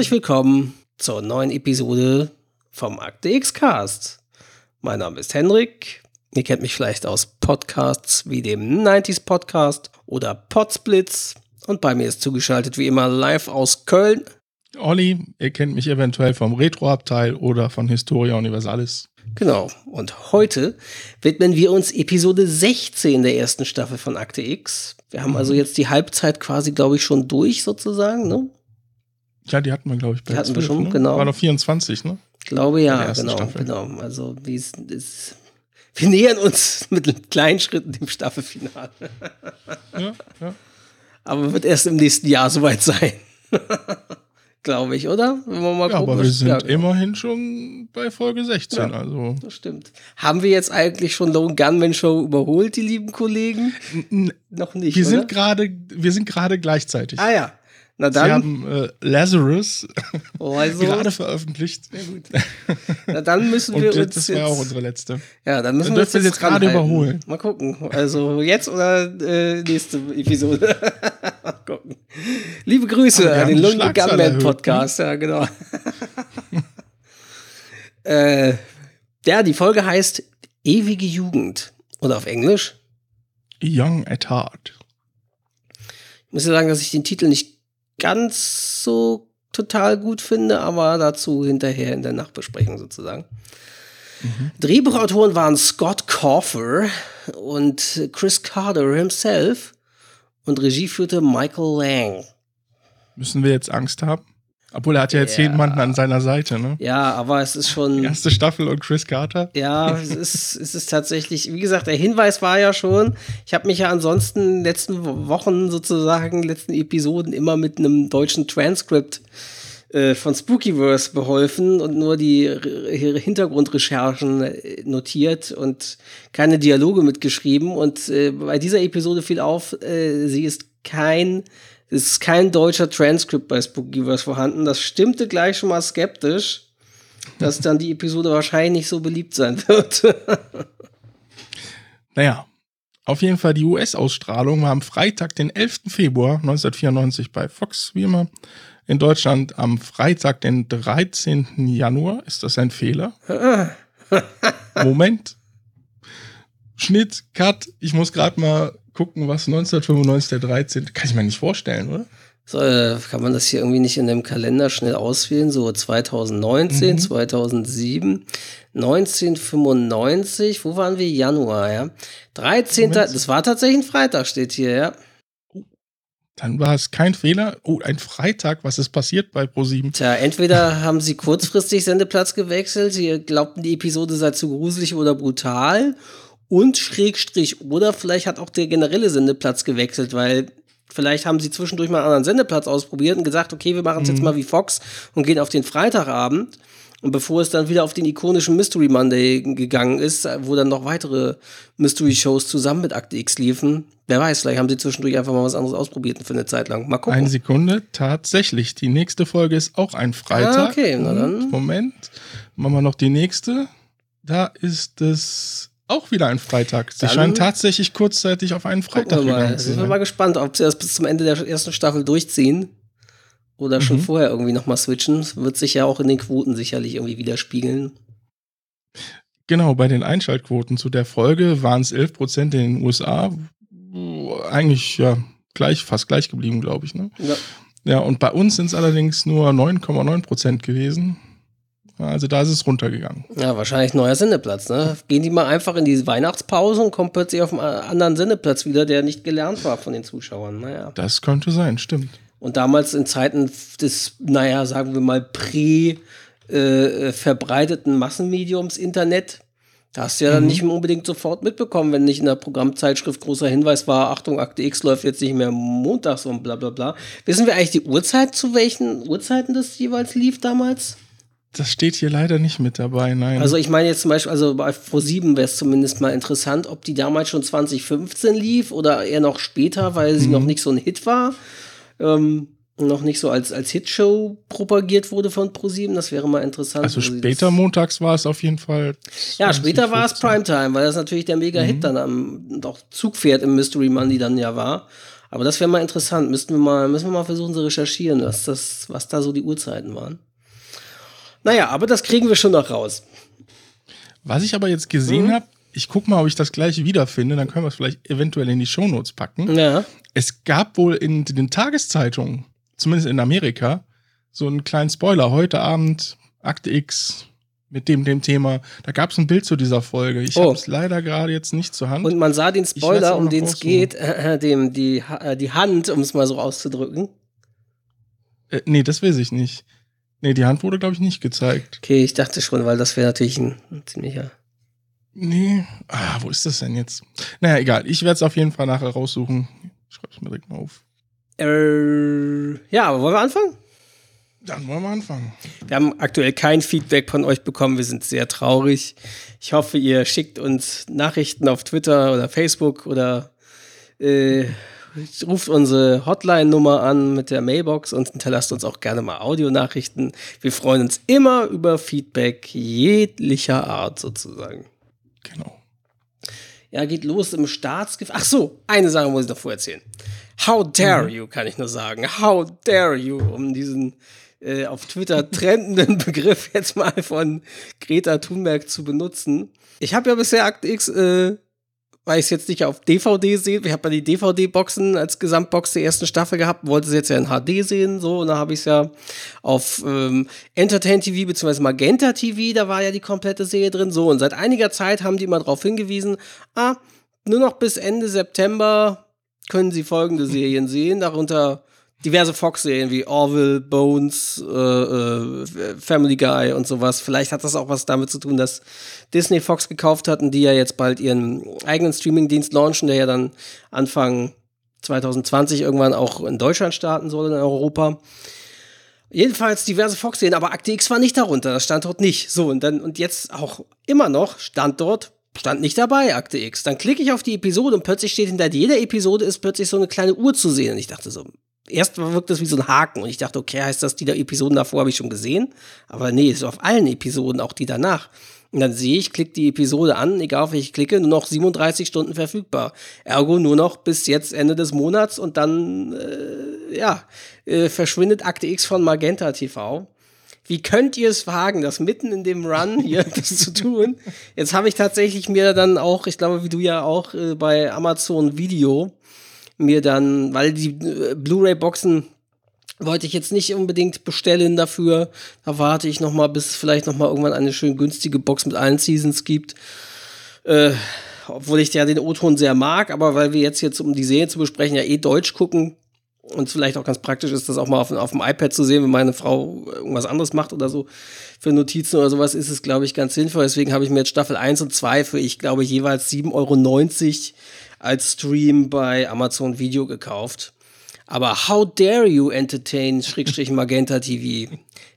Herzlich willkommen zur neuen Episode vom Akte X Cast. Mein Name ist Henrik. Ihr kennt mich vielleicht aus Podcasts wie dem 90s Podcast oder Podsplits. Und bei mir ist zugeschaltet wie immer live aus Köln. Olli, ihr kennt mich eventuell vom Retro-Abteil oder von Historia Universalis. Genau. Und heute widmen wir uns Episode 16 der ersten Staffel von Akte X. Wir haben also jetzt die Halbzeit quasi, glaube ich, schon durch sozusagen, ne? Ja, die hatten wir, glaube ich, bei Die hatten wir 12, schon, ne? genau. War noch 24, ne? Ich glaube ja, genau, Staffel. genau. Also wie es ist. Wir nähern uns mit kleinen Schritten dem Staffelfinale. Ja, ja. Aber wird erst im nächsten Jahr soweit sein. Glaube ich, oder? Wenn wir mal ja gucken, aber wir sind ja, immerhin schon bei Folge 16, Ja. also. Das stimmt. Haben wir jetzt eigentlich schon Lone Gunman Show überholt, die lieben Kollegen? N- Noch nicht. Wir oder? sind gerade, wir sind gerade gleichzeitig. Ah ja. Na Sie dann. haben äh, Lazarus Oh, also, gerade veröffentlicht. na dann müssen wir das, uns das war ja auch unsere letzte. Ja, dann müssen Dann wir uns jetzt jetzt gerade überholen. Mal gucken. Also jetzt oder äh, nächste Episode. Mal gucken. Liebe Grüße an den Schlagzahl Gunman ne? Podcast. Ja, genau. äh, ja, die Folge heißt Ewige Jugend. Oder auf Englisch. Young at Heart. Ich muss ja sagen, dass ich den Titel nicht ganz so total gut finde, aber dazu hinterher in der Nachbesprechung sozusagen. Drehbuchautoren waren Scott Cawfer und Chris Carter himself und Regie führte Michael Lang. Müssen wir jetzt Angst haben? Obwohl er hat ja jetzt Ja. jemanden an seiner Seite, ne? Ja, aber es ist schon. Erste Staffel und Chris Carter. Ja, es ist, es ist tatsächlich, wie gesagt, der Hinweis war ja schon, ich habe mich ja ansonsten in den letzten Wo- Wochen sozusagen, letzten Episoden immer mit einem deutschen Transkript äh, von Spookyverse beholfen und nur die Hintergrundrecherchen äh, notiert und keine Dialoge mitgeschrieben. Und äh, bei dieser Episode fiel auf, äh, sie ist kein, es ist kein deutscher Transkript bei Spookyverse vorhanden. Das stimmte gleich schon mal skeptisch dass dann die Episode wahrscheinlich nicht so beliebt sein wird. Naja, auf jeden Fall die US-Ausstrahlung war am Freitag, den 11. Februar 1994 bei Fox, wie immer. In Deutschland am Freitag, den 13. Januar. Ist das ein Fehler? Moment. Schnitt, Cut. Ich muss gerade mal gucken, was 1995 der 13. Kann ich mir nicht vorstellen, oder? so, äh, kann man das hier irgendwie nicht in dem Kalender schnell auswählen? So 2019, 2007, 1995, wo waren wir? Januar, ja. 13. Moment. Das war tatsächlich ein Freitag, steht hier, ja. Dann war es kein Fehler. Oh, ein Freitag. Was ist passiert bei Pro7? Tja, entweder haben sie kurzfristig Sendeplatz gewechselt, sie glaubten, die Episode sei zu gruselig oder brutal und Schrägstrich oder vielleicht hat auch der generelle Sendeplatz gewechselt, weil vielleicht haben sie zwischendurch mal einen anderen Sendeplatz ausprobiert und gesagt, okay, wir machen es jetzt mal wie Fox und gehen auf den Freitagabend. Und bevor es dann wieder auf den ikonischen Mystery Monday gegangen ist, wo dann noch weitere Mystery-Shows zusammen mit Akte X liefen, wer weiß, vielleicht haben sie zwischendurch einfach mal was anderes ausprobiert für eine Zeit lang. Mal gucken. Eine Sekunde, tatsächlich. Die nächste Folge ist auch ein Freitag. Ah, okay, na dann. Und, Moment, machen wir noch die nächste. Da ist es auch wieder ein Freitag. Sie Dann- scheinen tatsächlich kurzzeitig auf einen Freitag mal. zu Sind wir sein. mal gespannt, ob sie das bis zum Ende der ersten Staffel durchziehen oder schon Mhm. vorher irgendwie nochmal switchen. Das wird sich ja auch in den Quoten sicherlich irgendwie widerspiegeln. Genau, bei den Einschaltquoten zu der Folge waren es 11% in den USA. Eigentlich ja gleich, fast gleich geblieben, glaube ich. Ne? Ja. Ja, und bei uns sind es allerdings nur 9,9% gewesen. Also da ist es runtergegangen. Ja, wahrscheinlich neuer Sendeplatz, ne? Gehen die mal einfach in die Weihnachtspause und kommen plötzlich auf einen anderen Sendeplatz wieder, der nicht gelernt war von den Zuschauern. Naja. Das könnte sein, stimmt. Und damals in Zeiten des, naja, sagen wir mal, prä äh, verbreiteten Massenmediums Internet, da hast du ja dann nicht unbedingt sofort mitbekommen, wenn nicht in der Programmzeitschrift großer Hinweis war, Achtung, Akte X läuft jetzt nicht mehr montags und bla bla bla. Wissen wir eigentlich die Uhrzeit, zu welchen Uhrzeiten das jeweils lief damals? Das steht hier leider nicht mit dabei, nein. Also ich meine jetzt zum Beispiel, also bei Pro7 wäre es zumindest mal interessant, ob die damals schon 2015 lief oder eher noch später, weil sie noch nicht so ein Hit war. Ähm, noch nicht so als, als Hitshow propagiert wurde von Pro7. Das wäre mal interessant. also später montags war es auf jeden Fall. Ja, später war es 2015. Primetime, weil das natürlich der Mega-Hit dann am doch Zugpferd im Mystery Money dann ja war. Aber das wäre mal interessant. Müssten wir mal, müssen wir mal versuchen zu recherchieren, was, das, was da so die Uhrzeiten waren. Naja, aber das kriegen wir schon noch raus. Was ich aber jetzt gesehen Mhm. habe, ich guck mal, ob ich das gleich wiederfinde, dann können wir es vielleicht eventuell in die Shownotes packen. Ja. Es gab wohl in den Tageszeitungen, zumindest in Amerika, so einen kleinen Spoiler. Heute Abend Akte X mit dem, dem Thema. Da gab es ein Bild zu dieser Folge. Ich Oh. habe es leider gerade jetzt nicht zur Hand. Und man sah den Spoiler, um den es geht, äh, dem, die, äh, die Hand, um es mal so auszudrücken. äh, nee, das weiß ich nicht. Nee, die Hand wurde, glaube ich, nicht gezeigt. Okay, ich dachte schon, weil das wäre natürlich ein, ein ziemlicher. Nee. Ah, wo ist das denn jetzt? Naja, egal. Ich werde es auf jeden Fall nachher raussuchen. Ich schreibe es mir direkt mal auf. Äh, ja, aber wollen wir anfangen? Dann wollen wir anfangen. Wir haben aktuell kein Feedback von euch bekommen. Wir sind sehr traurig. Ich hoffe, ihr schickt uns Nachrichten auf Twitter oder Facebook oder äh, ruft unsere Hotline-Nummer an mit der Mailbox und hinterlasst uns auch gerne mal Audionachrichten. Wir freuen uns immer über Feedback jeglicher Art sozusagen. Genau. Ja, geht los im Staatsgefängnis. Ach so, eine Sache muss ich noch vorerzählen. How dare you, kann ich nur sagen. How dare you, um diesen äh, auf Twitter trendenden Begriff jetzt mal von Greta Thunberg zu benutzen. Ich habe ja bisher Akt X, äh, weil ich es jetzt nicht auf DVD sehe. Ich habe ja die DVD-Boxen als Gesamtbox der ersten Staffel gehabt, wollte es jetzt ja in HD sehen, so, und da habe ich es ja auf ähm, Entertain TV bzw. Magenta TV, da war ja die komplette Serie drin, so, und seit einiger Zeit haben die immer darauf hingewiesen, ah, nur noch bis Ende September können Sie folgende Serien sehen, darunter diverse Fox-Serien wie Orville, Bones, äh, äh, Family Guy und sowas. Vielleicht hat das auch was damit zu tun, dass Disney Fox gekauft hat und die ja jetzt bald ihren eigenen Streaming-Dienst launchen, der ja dann Anfang 2020 irgendwann auch in Deutschland starten soll, in Europa. Jedenfalls diverse Fox-Serien, aber Akte X war nicht darunter, das stand dort nicht. So, und dann, und jetzt auch immer noch stand dort, stand nicht dabei, Akte X. Dann klicke ich auf die Episode und plötzlich steht hinter jeder Episode ist plötzlich so eine kleine Uhr zu sehen. Und ich dachte so, erst wirkt das wie so ein Haken und ich dachte, okay, heißt das, die da Episoden davor habe ich schon gesehen? Aber nee, ist auf allen Episoden, auch die danach. Und dann sehe ich, klick die Episode an, egal auf welche ich klicke, nur noch 37 Stunden verfügbar. Ergo nur noch bis jetzt Ende des Monats und dann, äh, ja, äh, verschwindet Akte X von Magenta TV. Wie könnt ihr es wagen, das mitten in dem Run hier das zu tun? Jetzt habe ich tatsächlich mir dann auch, ich glaube, wie du ja auch äh, bei Amazon Video, mir dann, weil die äh, Blu-ray-Boxen wollte ich jetzt nicht unbedingt bestellen dafür. Da warte ich noch mal, bis es vielleicht noch mal irgendwann eine schön günstige Box mit allen Seasons gibt. Äh, obwohl ich ja den O-Ton sehr mag, aber weil wir jetzt jetzt, um die Serie zu besprechen, ja eh Deutsch gucken und vielleicht auch ganz praktisch ist, das auch mal auf, auf dem iPad zu sehen, wenn meine Frau irgendwas anderes macht oder so für Notizen oder sowas, ist es, glaube ich, ganz sinnvoll. Deswegen habe ich mir jetzt Staffel 1 und 2 für, ich glaube, jeweils 7,90 Euro als Stream bei Amazon Video gekauft. Aber how dare you entertain, Schrägstrich Magenta TV.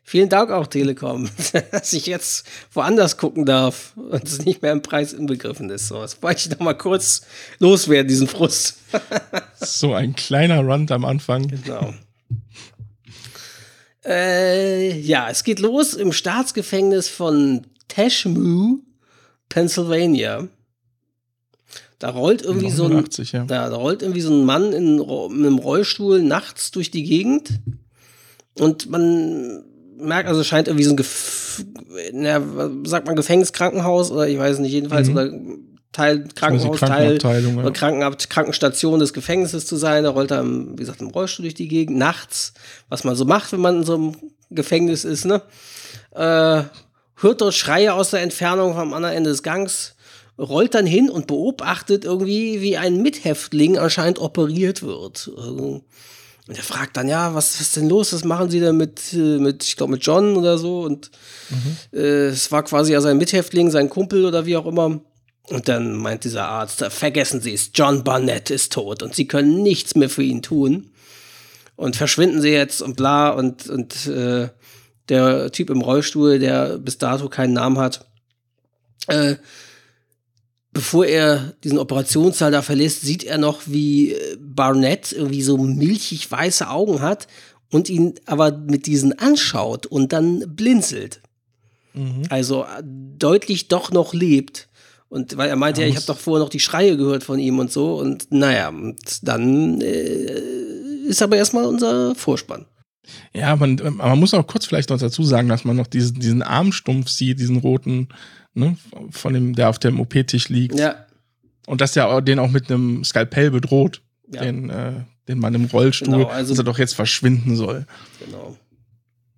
Vielen Dank auch Telekom, dass ich jetzt woanders gucken darf und es nicht mehr im Preis inbegriffen ist. So, das wollte ich noch mal kurz loswerden, diesen Frust. So ein kleiner Run am Anfang. Genau. äh, ja, es geht los im Staatsgefängnis von Tashmoo, Pennsylvania. Da rollt irgendwie so ein, 89, ja. da, da rollt irgendwie so ein Mann in, in einem Rollstuhl nachts durch die Gegend und man merkt, also scheint irgendwie so ein, Gef na, sagt man, Gefängniskrankenhaus oder ich weiß nicht, jedenfalls Mhm. oder Teil Krankenhaus, Teil oder Krankenab Krankenstation des Gefängnisses zu sein. Da rollt er, im, wie gesagt, im Rollstuhl durch die Gegend, nachts, was man so macht, wenn man in so einem Gefängnis ist, ne? Äh, hört dort Schreie aus der Entfernung vom anderen Ende des Gangs, rollt dann hin und beobachtet irgendwie, wie ein Mithäftling anscheinend operiert wird. Und er fragt dann, ja, was, was ist denn los? Was machen Sie denn mit, äh, mit ich glaube, mit John oder so? Und mhm. äh, es war quasi ja sein Mithäftling, sein Kumpel oder wie auch immer. Und dann meint dieser Arzt, vergessen Sie es, John Barnett ist tot und Sie können nichts mehr für ihn tun. Und verschwinden Sie jetzt und bla und, und äh, der Typ im Rollstuhl, der bis dato keinen Namen hat, äh, bevor er diesen Operationssaal da verlässt, sieht er noch, wie äh, Barnett irgendwie so milchig weiße Augen hat und ihn aber mit diesen anschaut und dann blinzelt. Mhm. Also äh, deutlich doch noch lebt. Und weil er meinte ja, ich habe doch vorher noch die Schreie gehört von ihm und so. Und naja, und dann äh, ist aber erstmal unser Vorspann. Ja, man, man muss auch kurz vielleicht noch dazu sagen, dass man noch diesen, diesen Armstumpf sieht, diesen roten, ne, von dem, der auf dem OP-Tisch liegt. Ja. Und dass er den auch mit einem Skalpell bedroht, ja. den, äh, den man im Rollstuhl, genau, also, dass er doch jetzt verschwinden soll. Genau.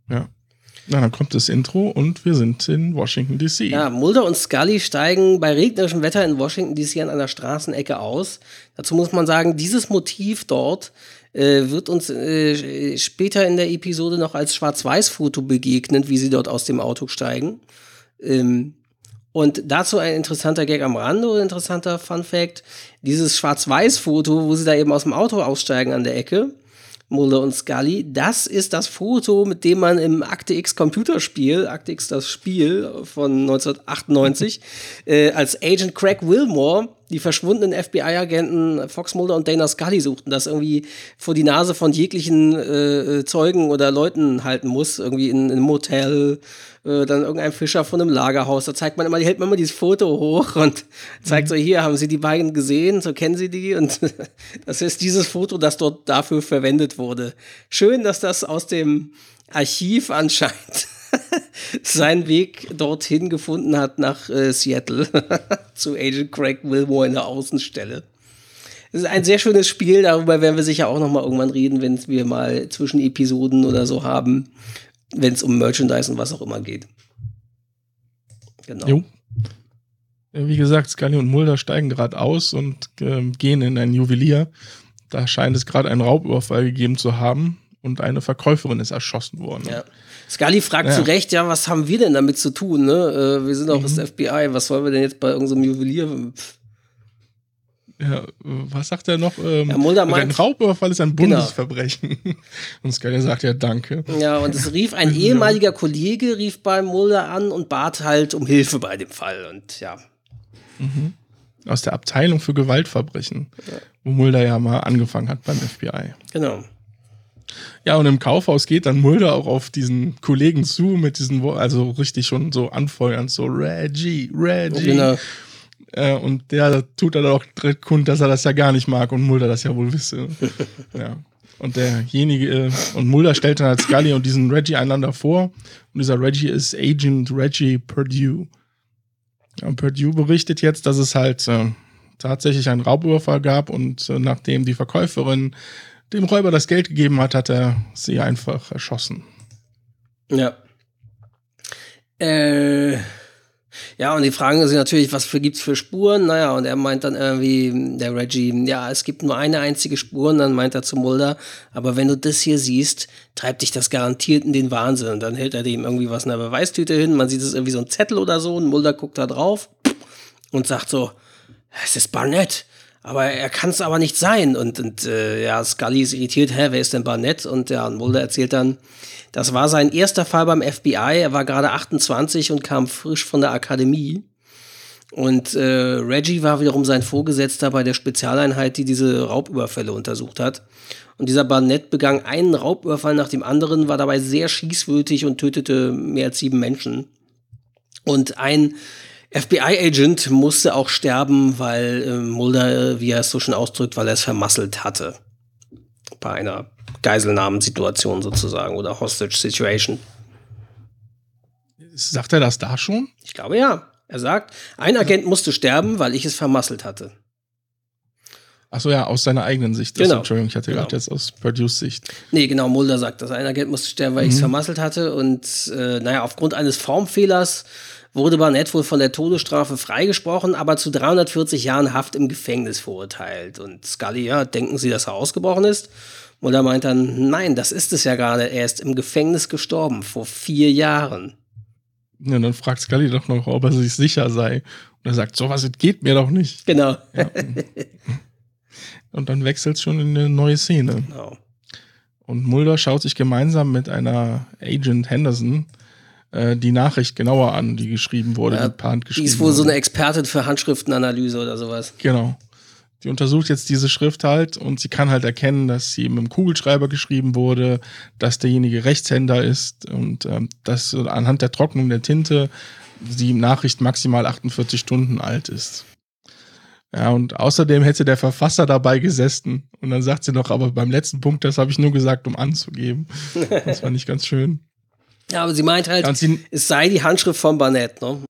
Ja. Na, dann kommt das Intro und wir sind in Washington DC. Ja, Mulder und Scully steigen bei regnerischem Wetter in Washington DC an einer Straßenecke aus. Dazu muss man sagen, dieses Motiv dort äh, wird uns äh, später in der Episode noch als Schwarz-Weiß-Foto begegnen, wie sie dort aus dem Auto steigen. Ähm, und dazu ein interessanter Gag am Rande oder interessanter Fun Fact: Dieses Schwarz-Weiß-Foto, wo sie da eben aus dem Auto aussteigen an der Ecke, Mulder und Scully, das ist das Foto, mit dem man im Akte X Computerspiel, Akte X das Spiel von 1998, äh, als Agent Craig Wilmore die verschwundenen FBI-Agenten Fox Mulder und Dana Scully suchten, das irgendwie vor die Nase von jeglichen äh, Zeugen oder Leuten halten muss, irgendwie in, in einem Motel, äh, dann irgendein Fischer von einem Lagerhaus. Da zeigt man immer, die hält man immer dieses Foto hoch und zeigt mhm. so, hier haben Sie die beiden gesehen, so kennen Sie die und das ist dieses Foto, das dort dafür verwendet wurde. Schön, dass das aus dem Archiv anscheinend seinen Weg dorthin gefunden hat nach äh, Seattle zu Agent Craig Wilmore in der Außenstelle. Es ist ein sehr schönes Spiel, darüber werden wir sicher auch noch mal irgendwann reden, wenn wir mal zwischen Episoden oder so haben, wenn es um Merchandise und was auch immer geht. Genau. Jo. Wie gesagt, Scully und Mulder steigen gerade aus und äh, gehen in ein Juwelier. Da scheint es gerade einen Raubüberfall gegeben zu haben und eine Verkäuferin ist erschossen worden. Ja. Scully fragt ja. zu Recht, ja, was haben wir denn damit zu tun? Ne? Äh, wir sind auch mhm. das FBI, was wollen wir denn jetzt bei irgendeinem so Juwelier? Ja, was sagt er noch? Ähm, ja, Mulder meint, ein Raubüberfall ist ein genau. Bundesverbrechen. Genau. Und Scully sagt ja Danke. Ja, und es rief ein ehemaliger Kollege, rief bei Mulder an und bat halt um Hilfe bei dem Fall. Und ja. Mhm. Aus der Abteilung für Gewaltverbrechen, ja. wo Mulder ja mal angefangen hat beim FBI. Genau. Ja, und im Kaufhaus geht dann Mulder auch auf diesen Kollegen zu mit diesen, also richtig schon so anfeuernd, so Reggie, Reggie. Genau. Äh, und der tut dann auch direkt kund, dass er das ja gar nicht mag und Mulder das ja wohl wisse. ja. Und derjenige, äh, und Mulder stellt dann als halt Scully und diesen Reggie einander vor. Und dieser Reggie ist Agent Reggie Purdue. Ja, und Purdue berichtet jetzt, dass es halt äh, tatsächlich einen Raubüberfall gab und äh, nachdem die Verkäuferin dem Räuber das Geld gegeben hat, hat er sie einfach erschossen. Ja. Äh. Ja, und die fragen sich natürlich, was für gibt's für Spuren? Naja, und er meint dann irgendwie, der Reggie, ja, es gibt nur eine einzige Spur, und dann meint er zu Mulder, aber wenn du das hier siehst, treibt dich das garantiert in den Wahnsinn. Und dann hält er dem irgendwie was in der Beweistüte hin, man sieht es irgendwie so ein Zettel oder so, und Mulder guckt da drauf und sagt so, es ist Barnett aber er kann es aber nicht sein. Und, und äh, ja, Scully ist irritiert, hä, wer ist denn Barnett? Und ja, und Mulder erzählt dann, das war sein erster Fall beim FBI. Er war gerade 28 und kam frisch von der Akademie. Und äh, Reggie war wiederum sein Vorgesetzter bei der Spezialeinheit, die diese Raubüberfälle untersucht hat. Und dieser Barnett begann einen Raubüberfall nach dem anderen, war dabei sehr schießwürdig und tötete mehr als sieben Menschen. Und ein FBI-Agent musste auch sterben, weil äh, Mulder, wie er es so schon ausdrückt, weil er es vermasselt hatte. Bei einer Geiselnahmensituation sozusagen oder Hostage-Situation. Sagt er das da schon? Ich glaube ja. Er sagt, ein Agent musste sterben, weil ich es vermasselt hatte. Achso, ja, aus seiner eigenen Sicht. Genau. Also, Entschuldigung, ich hatte Genau. gerade jetzt aus Produce-Sicht. Nee, genau, Mulder sagt, dass ein Agent musste sterben, weil ich es vermasselt hatte. Und äh, naja, aufgrund eines Formfehlers wurde Barnett wohl von der Todesstrafe freigesprochen, aber zu 340 Jahren Haft im Gefängnis verurteilt. Und Scully, ja, denken Sie, dass er ausgebrochen ist? Mulder meint dann, nein, das ist es ja gerade. Er ist im Gefängnis gestorben, vor vier Jahren. Ja, dann fragt Scully doch noch, ob er sich sicher sei. Und er sagt, sowas geht mir doch nicht. Genau. Und dann wechselt schon in eine neue Szene. genau. Und Mulder schaut sich gemeinsam mit einer Agent Henderson äh, die Nachricht genauer an, die geschrieben wurde, Ja, die per Hand Die geschrieben ist wohl so eine Expertin für Handschriftenanalyse oder sowas. Genau. Die untersucht jetzt diese Schrift halt und sie kann halt erkennen, dass sie mit dem Kugelschreiber geschrieben wurde, dass derjenige Rechtshänder ist und ähm, dass anhand der Trocknung der Tinte die Nachricht maximal 48 Stunden alt ist. Ja, und außerdem hätte der Verfasser dabei gesessen. Und dann sagt sie noch, aber beim letzten Punkt, das habe ich nur gesagt, um anzugeben. Das fand ich ganz schön. Ja, aber sie meint halt, Ja, sie, es sei die Handschrift von Barnett, ne?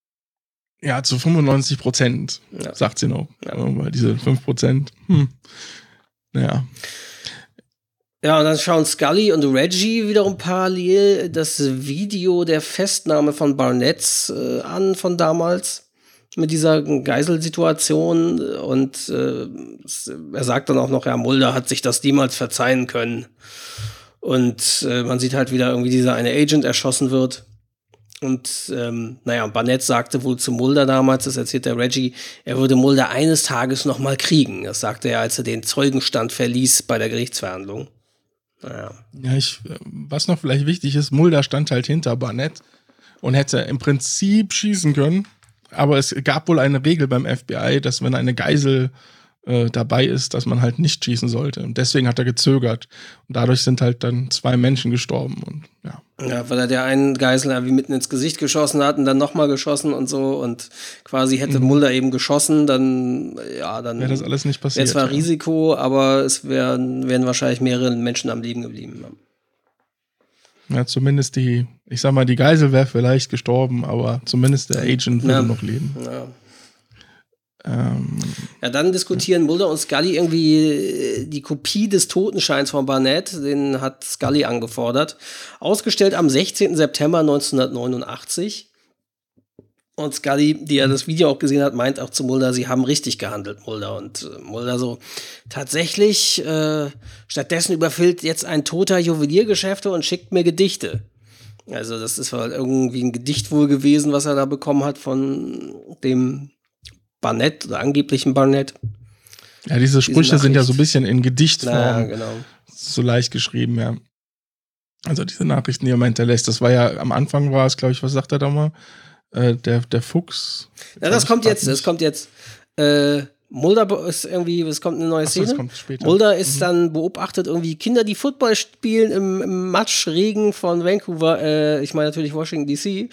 ja, zu 95 Prozent, Ja. sagt sie noch. Ja. Weil diese 5 Prozent, hm. Naja. Ja, und dann schauen Scully und Reggie wiederum parallel das Video der Festnahme von Barnett äh, an von damals mit dieser Geiselsituation und äh, er sagt dann auch noch, ja, Mulder hat sich das niemals verzeihen können. Und äh, man sieht halt wieder irgendwie dieser eine Agent erschossen wird. Und ähm, naja, Barnett sagte wohl zu Mulder damals, das erzählt der Reggie, er würde Mulder eines Tages noch mal kriegen. Das sagte er, als er den Zeugenstand verließ bei der Gerichtsverhandlung. Naja. Ja, ich, äh, was noch vielleicht wichtig ist, Mulder stand halt hinter Barnett und hätte im Prinzip schießen können. Aber es gab wohl eine Regel beim FBI, dass wenn eine Geisel äh, dabei ist, dass man halt nicht schießen sollte. Und deswegen hat er gezögert. Und dadurch sind halt dann zwei Menschen gestorben. Und ja. Ja, weil er der einen Geisel irgendwie mitten ins Gesicht geschossen hat und dann nochmal geschossen und so und quasi hätte Mulder eben geschossen, dann, ja, dann Wäre das alles nicht wäre passiert. zwar ja. Risiko, aber es wären, wären wahrscheinlich mehrere Menschen am Leben geblieben. Ja, zumindest die, ich sag mal, die Geisel wäre vielleicht gestorben, aber zumindest der Agent würde Ja. noch leben. Ja. Ähm, Ja, dann diskutieren Mulder und Scully irgendwie äh, die Kopie des Totenscheins von Barnett, den hat Scully angefordert. Ausgestellt am 16. September 1989. Und Scully, die ja das Video auch gesehen hat, meint auch zu Mulder, sie haben richtig gehandelt, Mulder. Und äh, Mulder so, tatsächlich, äh, stattdessen überfüllt jetzt ein toter Juweliergeschäfte und schickt mir Gedichte. Also das ist halt irgendwie ein Gedicht wohl gewesen, was er da bekommen hat von dem Barnett oder angeblichen Barnett. ja, diese Sprüche sind ja so ein bisschen in Gedichtform. Naja, genau. so leicht geschrieben, ja. Also diese Nachrichten, die er mal hinterlässt, das war ja, am Anfang war es, glaube ich, was sagt er da mal? Äh, der, der Fuchs. Ja, das kommt jetzt, das kommt jetzt. Äh, Mulder ist irgendwie, es kommt eine neue so, Szene. kommt später. Mulder ist dann beobachtet irgendwie Kinder, die Football spielen im, im Matschregen von Vancouver, äh, ich meine natürlich Washington DC.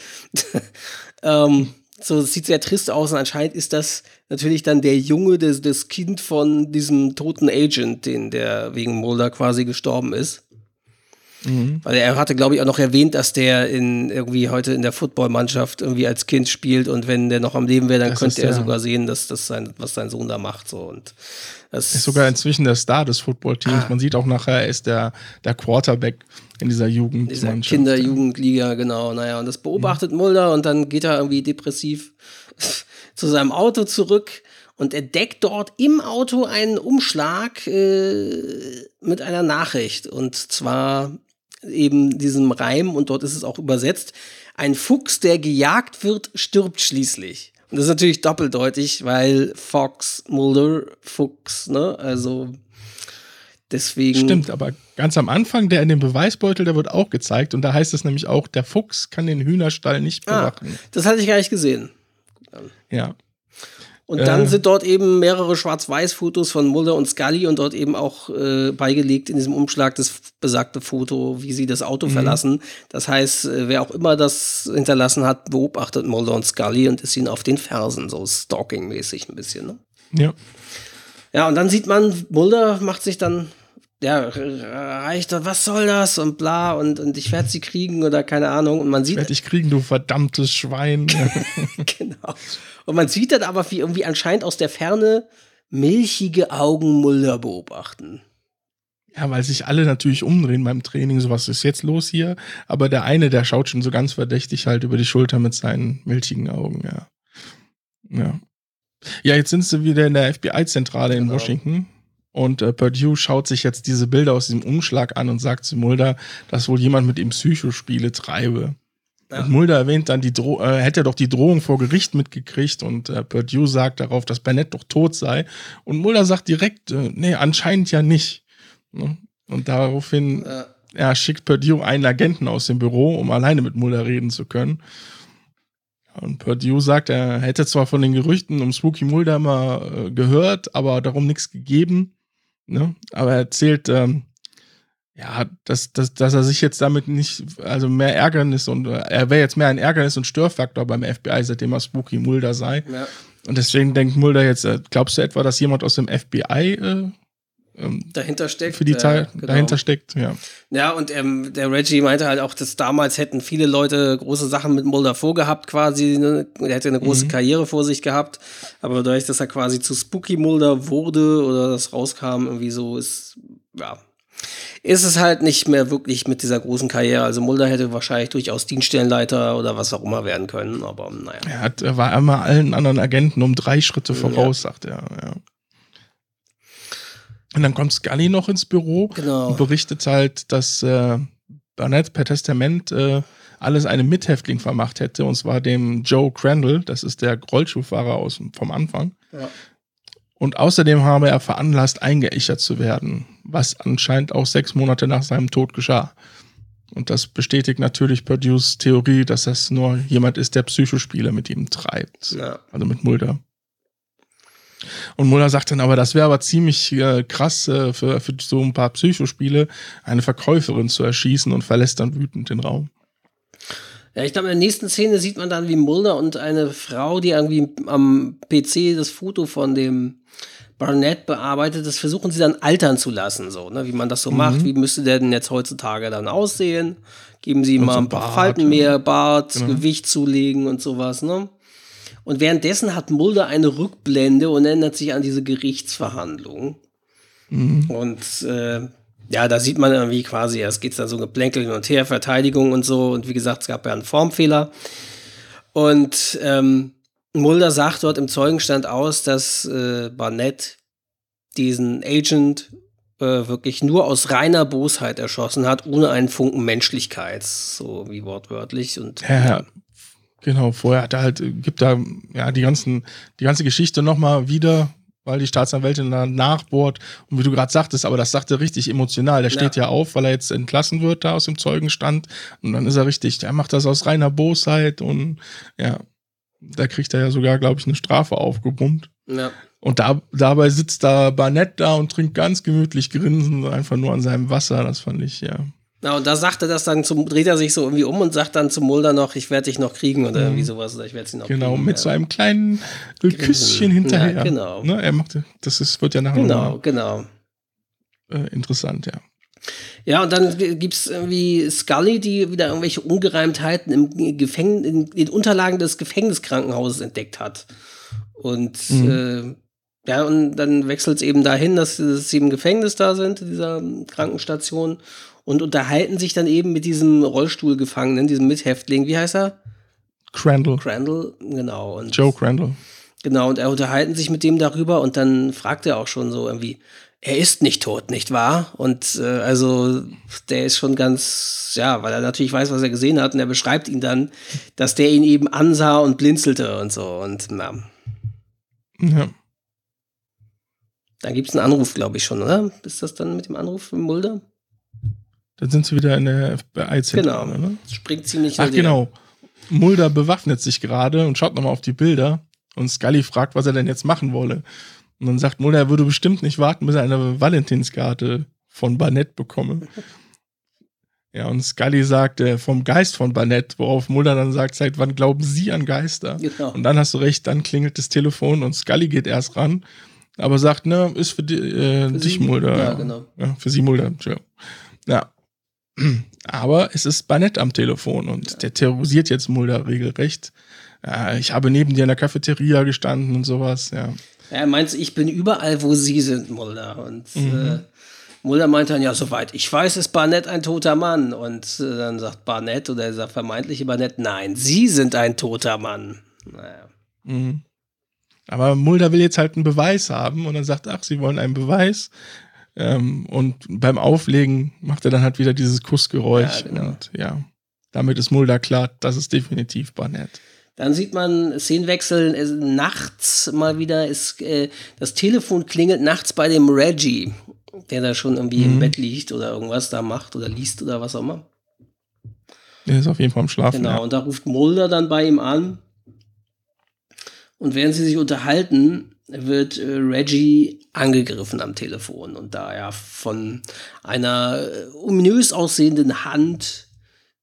ähm, so, es sieht sehr trist aus und anscheinend ist das natürlich dann der Junge, das, das Kind von diesem toten Agent, den der wegen Mulder quasi gestorben ist. Mhm. Weil er hatte, glaube ich, auch noch erwähnt, dass der in irgendwie heute in der Footballmannschaft irgendwie als Kind spielt und wenn der noch am Leben wäre, dann Das könnte ist er der- sogar sehen, dass das sein, was sein Sohn da macht. So. Und das Ist sogar inzwischen der Star des Footballteams. Ah. Man sieht auch nachher, er ist der, der Quarterback in dieser dieser Jugendmannschaft. Kinder-Jugendliga, genau. Naja, und das beobachtet Mulder und dann geht er irgendwie depressiv zu seinem Auto zurück und entdeckt dort im Auto einen Umschlag äh, mit einer Nachricht. Und zwar eben diesem Reim, und dort ist es auch übersetzt, ein Fuchs, der gejagt wird, stirbt schließlich. Das ist natürlich doppeldeutig, weil Fox, Mulder, Fuchs, ne? Also deswegen. Stimmt, aber ganz am Anfang, der in dem Beweisbeutel, der wird auch gezeigt. Und da heißt es nämlich auch, der Fuchs kann den Hühnerstall nicht Ah, bewachen. das hatte ich gar nicht gesehen. Ja. Und dann Äh. sind dort eben mehrere Schwarz-Weiß-Fotos von Mulder und Scully und dort eben auch äh, beigelegt in diesem Umschlag das besagte Foto, wie sie das Auto verlassen. Das heißt, äh, wer auch immer das hinterlassen hat, beobachtet Mulder und Scully und ist ihnen auf den Fersen, so stalking-mäßig ein bisschen. Ne? Ja. Ja, und dann sieht man, Mulder macht sich dann, ja, reicht, was soll das und bla und, und ich werde sie kriegen oder keine Ahnung. Und man sieht, Werd ich kriegen, du verdammtes Schwein. genau. Und man sieht dann aber, wie irgendwie anscheinend aus der Ferne milchige Augen Mulder beobachten. Ja, weil sich alle natürlich umdrehen beim Training, so was ist jetzt los hier. Aber der eine, der schaut schon so ganz verdächtig halt über die Schulter mit seinen milchigen Augen, ja. Ja. Ja, jetzt sind sie wieder in der FBI-Zentrale in Genau. Washington. Und äh, Purdue schaut sich jetzt diese Bilder aus diesem Umschlag an und sagt zu Mulder, dass wohl jemand mit ihm Psychospiele treibe. Ja. Und Mulder erwähnt dann, die Dro äh, hätte er doch die Drohung vor Gericht mitgekriegt und äh, Purdue sagt darauf, dass Burnett doch tot sei. Und Mulder sagt direkt, äh, nee, anscheinend ja nicht. Ne? Und daraufhin ja, schickt Purdue einen Agenten aus dem Büro, um alleine mit Mulder reden zu können. Und Purdue sagt, er hätte zwar von den Gerüchten um Spooky Mulder mal äh, gehört, aber darum nichts gegeben. Ne? Aber er erzählt, ähm, ja, dass, dass, dass er sich jetzt damit nicht, also mehr Ärgernis und er wäre jetzt mehr ein Ärgernis und Störfaktor beim FBI, seitdem er Spooky Mulder sei. ja. Und deswegen denkt Mulder jetzt, äh, glaubst du etwa, dass jemand aus dem FBI äh, ähm, Dahinter steckt. für die Teil genau. dahinter steckt? Ja. Ja, und ähm, der Reggie meinte halt auch, dass damals hätten viele Leute große Sachen mit Mulder vorgehabt, quasi. Ne? Er hätte eine große Mhm. Karriere vor sich gehabt. Aber dadurch, dass er quasi zu Spooky Mulder wurde oder das rauskam, irgendwie so ist, ja, ist es halt nicht mehr wirklich mit dieser großen Karriere. Also Mulder hätte wahrscheinlich durchaus Dienststellenleiter oder was auch immer werden können, aber naja. Er, hat, er war immer allen anderen Agenten um drei Schritte voraus, sagt er. Ja. Und dann kommt Scully noch ins Büro Genau. und berichtet halt, dass äh, Barnett per Testament äh, alles einem Mithäftling vermacht hätte, und zwar dem Joe Crandall, das ist der Rollschuhfahrer aus, vom Anfang. Ja. Und außerdem habe er veranlasst, eingeäschert zu werden, was anscheinend auch sechs Monate nach seinem Tod geschah. Und das bestätigt natürlich Purdues Theorie, dass das nur jemand ist, der Psychospiele mit ihm treibt. Ja. Also mit Mulder. Und Mulder sagt dann aber, das wäre aber ziemlich äh, krass äh, für, für so ein paar Psychospiele, eine Verkäuferin zu erschießen und verlässt dann wütend den Raum. Ja, ich glaube, in der nächsten Szene sieht man dann, wie Mulder und eine Frau, die irgendwie am PC das Foto von dem Barnett bearbeitet, das versuchen sie dann altern zu lassen, so, ne? wie man das so macht. Wie müsste der denn jetzt heutzutage dann aussehen? Geben sie ihm mal so ein paar Bart, Falten mehr, Bart, Genau. Gewicht zulegen und sowas, ne? Und währenddessen hat Mulder eine Rückblende und erinnert sich an diese Gerichtsverhandlung. Und äh, ja, da sieht man irgendwie quasi, es geht dann so geplänkel hin und her, Verteidigung und so. Und wie gesagt, es gab ja einen Formfehler. Und ähm, Mulder sagt dort im Zeugenstand aus, dass äh, Barnett diesen Agent äh, wirklich nur aus reiner Bosheit erschossen hat, ohne einen Funken Menschlichkeit, so wie wortwörtlich. Und Ja, genau, vorher hat er halt, äh, gibt da ja die ganzen, die ganze Geschichte nochmal wieder, weil die Staatsanwältin da nachbohrt. Und wie du gerade sagtest, aber das sagt er richtig emotional. Der steht ja. auf, weil er jetzt entlassen wird da aus dem Zeugenstand. Und dann ist er richtig, der macht das aus reiner Bosheit und ja, da kriegt er ja sogar, glaube ich, eine Strafe aufgebummt. ja. Und da, dabei sitzt da Barnett da und trinkt ganz gemütlich grinsend einfach nur an seinem Wasser. Das fand ich, ja. Ja, und da sagt er das dann zum, dreht er sich so irgendwie um und sagt dann zum Mulder noch, ich werde dich noch kriegen oder Mhm. irgendwie sowas, oder ich werde sie noch Genau, kriegen. mit ja. so einem kleinen äh, Küsschen hinterher. Ja, genau. Ne, er macht, das ist, wird ja nachher Genau, genau. äh, interessant, ja. Ja, und dann g- gibt's irgendwie Scully, die wieder irgendwelche Ungereimtheiten im Gefängnis, in den Unterlagen des Gefängniskrankenhauses entdeckt hat. Und äh, ja, und dann wechselt es eben dahin, dass, dass sie im Gefängnis da sind, in dieser Krankenstation, und unterhalten sich dann eben mit diesem Rollstuhlgefangenen, diesem Mithäftling, wie heißt er? Crandall. Crandall, genau. Und Joe Crandall. Genau, und er unterhalten sich mit dem darüber und dann fragt er auch schon so irgendwie, er ist nicht tot, nicht wahr? Und äh, also der ist schon ganz, ja, weil er natürlich weiß, was er gesehen hat und er beschreibt ihn dann, dass der ihn eben ansah und blinzelte und so und na, Ja. dann gibt es einen Anruf, glaube ich schon, oder? Ist das dann mit dem Anruf von Mulder? Dann sind sie wieder in der FBI-Zentrale, Genau. ne? Springt ziemlich Ach, genau. Mulder bewaffnet sich gerade und schaut nochmal auf die Bilder. Und Scully fragt, was er denn jetzt machen wolle. Und dann sagt Mulder, er würde bestimmt nicht warten, bis er eine Valentinskarte von Barnett bekomme. Ja, und Scully sagt, äh, vom Geist von Barnett, worauf Mulder dann sagt, seit wann glauben Sie an Geister? Genau. Und dann hast du recht, dann klingelt das Telefon und Scully geht erst ran, aber sagt, ne, ist für, di äh, Für dich sie. Mulder. Ja, genau. Ja, für sie Mulder, Joe. Ja. Aber es ist Barnett am Telefon und der terrorisiert jetzt Mulder regelrecht. Ja, ich habe neben dir in der Cafeteria gestanden und sowas, ja. Er meint, ich bin überall, wo Sie sind, Mulder. Und mhm. äh, Mulder meint dann, ja, soweit ich weiß, ist Barnett ein toter Mann. Und äh, dann sagt Barnett oder dieser vermeintliche Barnett, nein, Sie sind ein toter Mann. Naja. Mhm. Aber Mulder will jetzt halt einen Beweis haben und dann sagt, ach, Sie wollen einen Beweis. Ähm, und beim Auflegen macht er dann halt wieder dieses Kussgeräusch. Ja, genau. Und ja, damit ist Mulder klar, das ist definitiv Barnett. Dann sieht man Szenenwechsel äh, nachts mal wieder. Ist, äh, das Telefon klingelt nachts bei dem Reggie, der da schon irgendwie mhm. im Bett liegt oder irgendwas da macht oder liest oder was auch immer. Der ist auf jeden Fall am Schlafen. Genau, ja. und da ruft Mulder dann bei ihm an. Und während sie sich unterhalten, wird äh, Reggie angegriffen am Telefon und da er von einer äh, ominös aussehenden Hand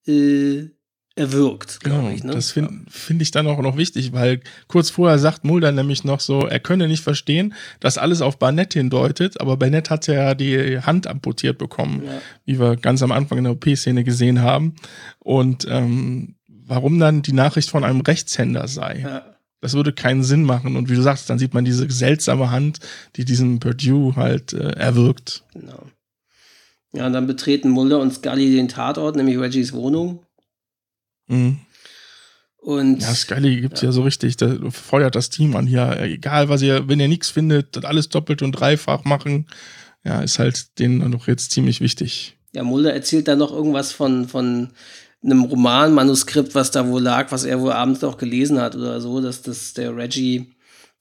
äh, erwürgt. Genau, ich, ne? das finde find ich dann auch noch wichtig, weil kurz vorher sagt Mulder nämlich noch so, er könne nicht verstehen, dass alles auf Barnett hindeutet, aber Barnett hat ja die Hand amputiert bekommen, ja. wie wir ganz am Anfang in der OP-Szene gesehen haben. Und ähm, warum dann die Nachricht von einem Rechtshänder sei. Ja. Das würde keinen Sinn machen. Und wie du sagst, dann sieht man diese seltsame Hand, die diesen Purdue halt äh, erwirkt. Genau. Ja, und dann betreten Mulder und Scully den Tatort, nämlich Reggies Wohnung. Mhm. Und, ja, Scully gibt ja. ja so richtig, da feuert das Team an hier. Egal, was ihr, wenn ihr nichts findet, alles doppelt und dreifach machen. Ja, ist halt denen doch jetzt ziemlich wichtig. Ja, Mulder erzählt da noch irgendwas von, von einem Romanmanuskript, was da wohl lag, was er wohl abends noch gelesen hat oder so, dass das der Reggie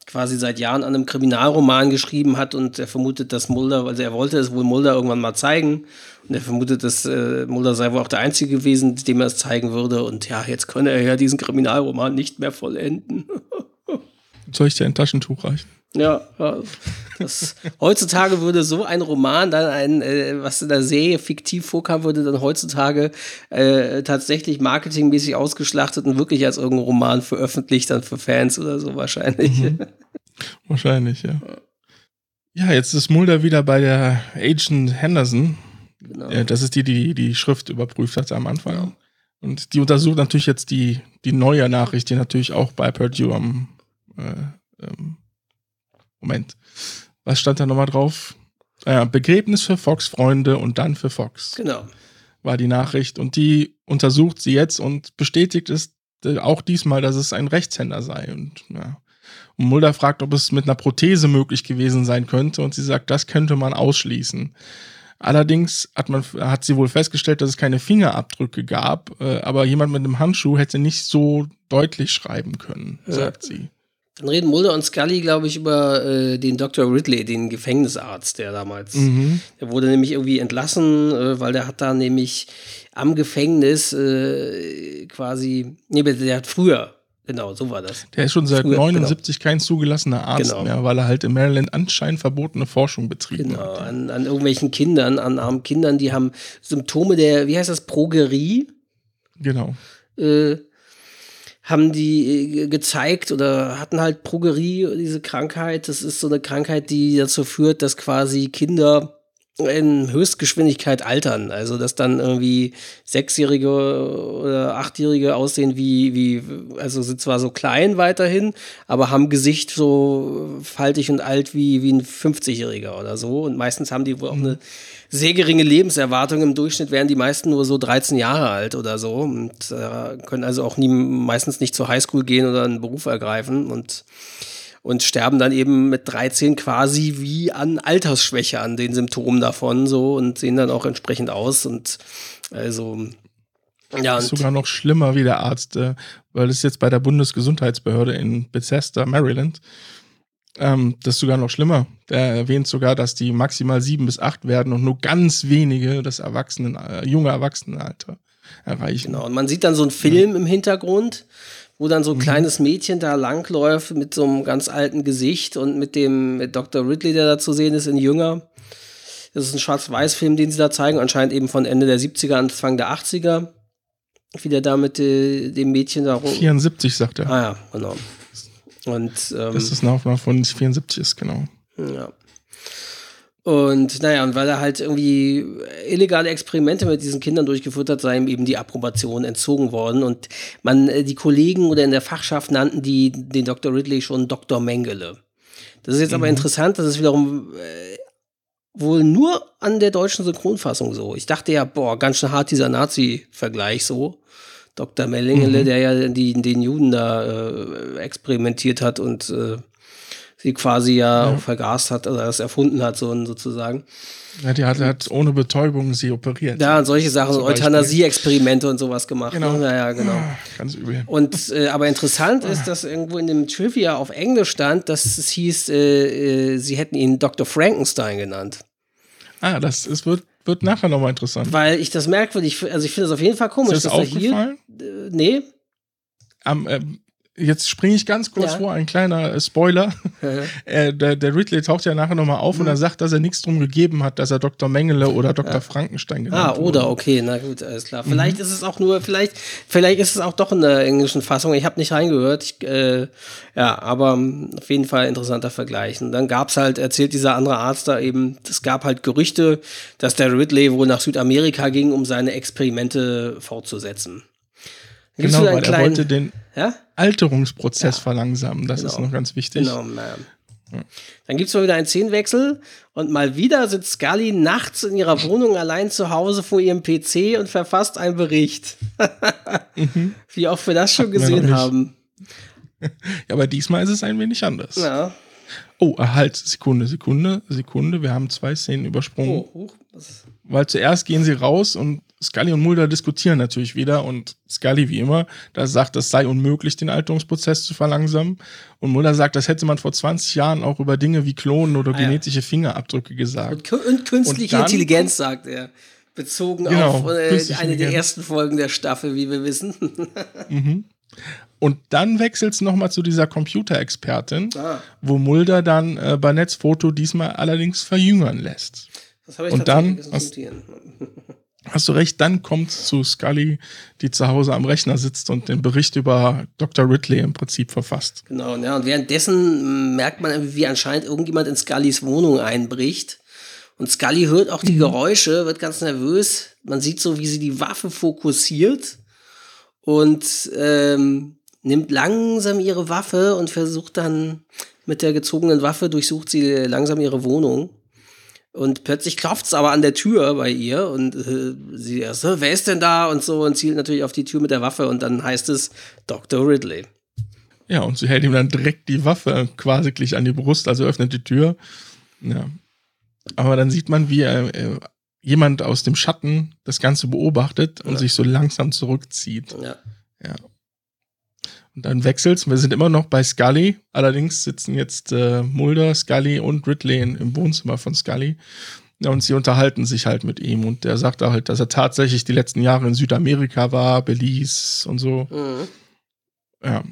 quasi seit Jahren an einem Kriminalroman geschrieben hat und er vermutet, dass Mulder, also er wollte es wohl Mulder irgendwann mal zeigen und er vermutet, dass äh, Mulder sei wohl auch der Einzige gewesen, dem er es zeigen würde und ja, jetzt könne er ja diesen Kriminalroman nicht mehr vollenden. Soll ich dir ein Taschentuch reichen? Ja, das, heutzutage würde so ein Roman dann ein, äh, was in der Serie fiktiv vorkam, würde dann heutzutage äh, tatsächlich marketingmäßig ausgeschlachtet und wirklich als irgendein Roman veröffentlicht, dann für Fans oder so wahrscheinlich. Mhm. Wahrscheinlich, ja. Ja, jetzt ist Mulder wieder bei der Agent Henderson. Genau. Ja, das ist die, die die Schrift überprüft hat am Anfang. Ja. Und die untersucht natürlich jetzt die, die neue Nachricht, die natürlich auch bei Purdue am äh, ähm, Moment. Was stand da nochmal drauf? Äh, Begräbnis für Fox-Freunde und dann für Fox. Genau. War die Nachricht. Und die untersucht sie jetzt und bestätigt es äh, auch diesmal, dass es ein Rechtshänder sei. Und ja. Und Mulder fragt, ob es mit einer Prothese möglich gewesen sein könnte. Und sie sagt, das könnte man ausschließen. Allerdings hat, man, hat sie wohl festgestellt, dass es keine Fingerabdrücke gab, äh, aber jemand mit einem Handschuh hätte nicht so deutlich schreiben können, sagt ja. sie. Dann reden Mulder und Scully, glaube ich, über äh, den Dr. Ridley, den Gefängnisarzt, der damals, mhm. der wurde nämlich irgendwie entlassen, äh, weil der hat da nämlich am Gefängnis äh, quasi, nee, der hat früher, genau, so war das. Der ist schon seit früher, 79 genau. kein zugelassener Arzt genau. mehr, weil er halt in Maryland anscheinend verbotene Forschung betrieben genau, hat. Genau, an, an irgendwelchen Kindern, an armen Kindern, die haben Symptome der, wie heißt das, Progerie? Genau. Äh, haben die äh, gezeigt oder hatten halt Progerie, diese Krankheit. Das ist so eine Krankheit, die dazu führt, dass quasi Kinder in Höchstgeschwindigkeit altern. Also, dass dann irgendwie Sechsjährige oder Achtjährige aussehen wie, wie, also sind zwar so klein weiterhin, aber haben Gesicht so faltig und alt wie, wie ein 50-Jähriger oder so. Und meistens haben die wohl auch eine sehr geringe Lebenserwartung. Im Durchschnitt wären die meisten nur so 13 Jahre alt oder so und äh, können also auch nie, meistens nicht zur Highschool gehen oder einen Beruf ergreifen und und sterben dann eben mit 13 quasi wie an Altersschwäche an den Symptomen davon so und sehen dann auch entsprechend aus und also ja, das ist sogar noch schlimmer wie der Arzt, äh, weil es jetzt bei der Bundesgesundheitsbehörde in Bethesda, Maryland, ähm, das ist sogar noch schlimmer. Der erwähnt sogar, dass die maximal sieben bis acht werden und nur ganz wenige das Erwachsenen, äh, junge Erwachsenenalter erreichen. Genau, und man sieht dann so einen Film ja. im Hintergrund, wo dann so ein mhm. kleines Mädchen da langläuft mit so einem ganz alten Gesicht und mit dem mit Dr. Ridley, der da zu sehen ist, in Jünger. Das ist ein Schwarz-Weiß-Film, den sie da zeigen, anscheinend eben von Ende der 70er, Anfang der 80er. Wie der da mit äh, dem Mädchen da rum. 74, sagt er. Ah ja, genau. Und, ähm, das ist eine Aufnahme von 74 ist, genau. Ja. Und naja, und weil er halt irgendwie illegale Experimente mit diesen Kindern durchgeführt hat, sei ihm eben die Approbation entzogen worden. Und man, äh, die Kollegen oder in der Fachschaft nannten die den Dr. Ridley schon Dr. Mengele. Das ist jetzt aber interessant, das ist wiederum äh, wohl nur an der deutschen Synchronfassung so. Ich dachte ja, boah, ganz schön hart dieser Nazi-Vergleich so. Dr. Mellingele, Mhm. der ja die, den Juden da äh, experimentiert hat und äh, sie quasi ja, auch vergast hat, also das erfunden hat, so sozusagen. Ja, die hat, hat ohne Betäubung sie operiert. Ja, und solche Sachen, Beispiel. Euthanasie-Experimente und sowas gemacht. Genau. Ne? Ja, ja, genau. Ganz übel. Und äh, aber interessant ist, dass irgendwo in dem Trivia auf Englisch stand, dass es hieß, äh, äh, sie hätten ihn Dr. Frankenstein genannt. Ah, das es wird, wird nachher nochmal interessant. Weil ich das merkwürdig, also ich finde es auf jeden Fall komisch, Ist das dass er hier. Äh, nee. Am, ähm, jetzt springe ich ganz kurz Ja. vor, ein kleiner äh, Spoiler. äh, der, der Ridley taucht ja nachher nochmal auf und Mhm. er sagt, dass er nichts drum gegeben hat, dass er Dr. Mengele oder Dr. Frankenstein genannt Ah, oder wurde. okay, na gut, alles klar. Mhm. Vielleicht ist es auch nur, vielleicht, vielleicht ist es auch doch in der englischen Fassung. Ich habe nicht reingehört. Ich, äh, ja, aber ähm, auf jeden Fall interessanter Vergleich. Und dann gab's halt, erzählt dieser andere Arzt da eben, es gab halt Gerüchte, dass der Ridley wohl nach Südamerika ging, um seine Experimente fortzusetzen. Genau, weil er wollte den ja? Alterungsprozess verlangsamen. Das ist Genau. noch ganz wichtig. Genau, ja. Dann gibt es mal wieder einen Szenenwechsel und mal wieder sitzt Scully nachts in ihrer Wohnung allein zu Hause vor ihrem PC und verfasst einen Bericht. Wie oft wir das schon Mhm. noch gesehen haben. Ja, aber diesmal ist es ein wenig anders. Ja. Oh, äh, halt, Sekunde, Sekunde, Sekunde. Wir haben zwei Szenen übersprungen. Oh, was- Weil zuerst gehen sie raus und Scully und Mulder diskutieren natürlich wieder und Scully wie immer, da sagt, es sei unmöglich, den Alterungsprozess zu verlangsamen. Und Mulder sagt, das hätte man vor 20 Jahren auch über Dinge wie Klonen oder Ah, ja. genetische Fingerabdrücke gesagt. Und, und künstliche Und dann Intelligenz, sagt er. Bezogen Genau, auf äh, eine der ersten Folgen der Staffel, wie wir wissen. Und dann wechselt es nochmal zu dieser Computerexpertin, Ah. wo Mulder dann äh, Barnetts Foto diesmal allerdings verjüngern lässt. Das habe ich Und dann- notieren. Hast du recht, dann kommt zu Scully, die zu Hause am Rechner sitzt und den Bericht über Dr. Ridley im Prinzip verfasst. Genau, ja, und währenddessen mm, merkt man, wie anscheinend irgendjemand in Scullys Wohnung einbricht. Und Scully hört auch die Geräusche, wird ganz nervös. Man sieht so, wie sie die Waffe fokussiert und ähm, nimmt langsam ihre Waffe und versucht dann mit der gezogenen Waffe durchsucht sie langsam ihre Wohnung. Und plötzlich klopft es aber an der Tür bei ihr und äh, sie erst, "Hä, wer ist denn da? Und so und zielt natürlich auf die Tür mit der Waffe und dann heißt es Dr. Ridley. Ja, und sie hält ihm dann direkt die Waffe quasi gleich an die Brust, also öffnet die Tür. Ja. Aber dann sieht man, wie er, äh, jemand aus dem Schatten das Ganze beobachtet und Ja. sich so langsam zurückzieht. Ja. Ja. Und dann wechselt's. Wir sind immer noch bei Scully. Allerdings sitzen jetzt äh, Mulder, Scully und Ridley im Wohnzimmer von Scully. Ja, und sie unterhalten sich halt mit ihm. Und der sagt halt, dass er tatsächlich die letzten Jahre in Südamerika war, Belize und so. Mhm. Ja.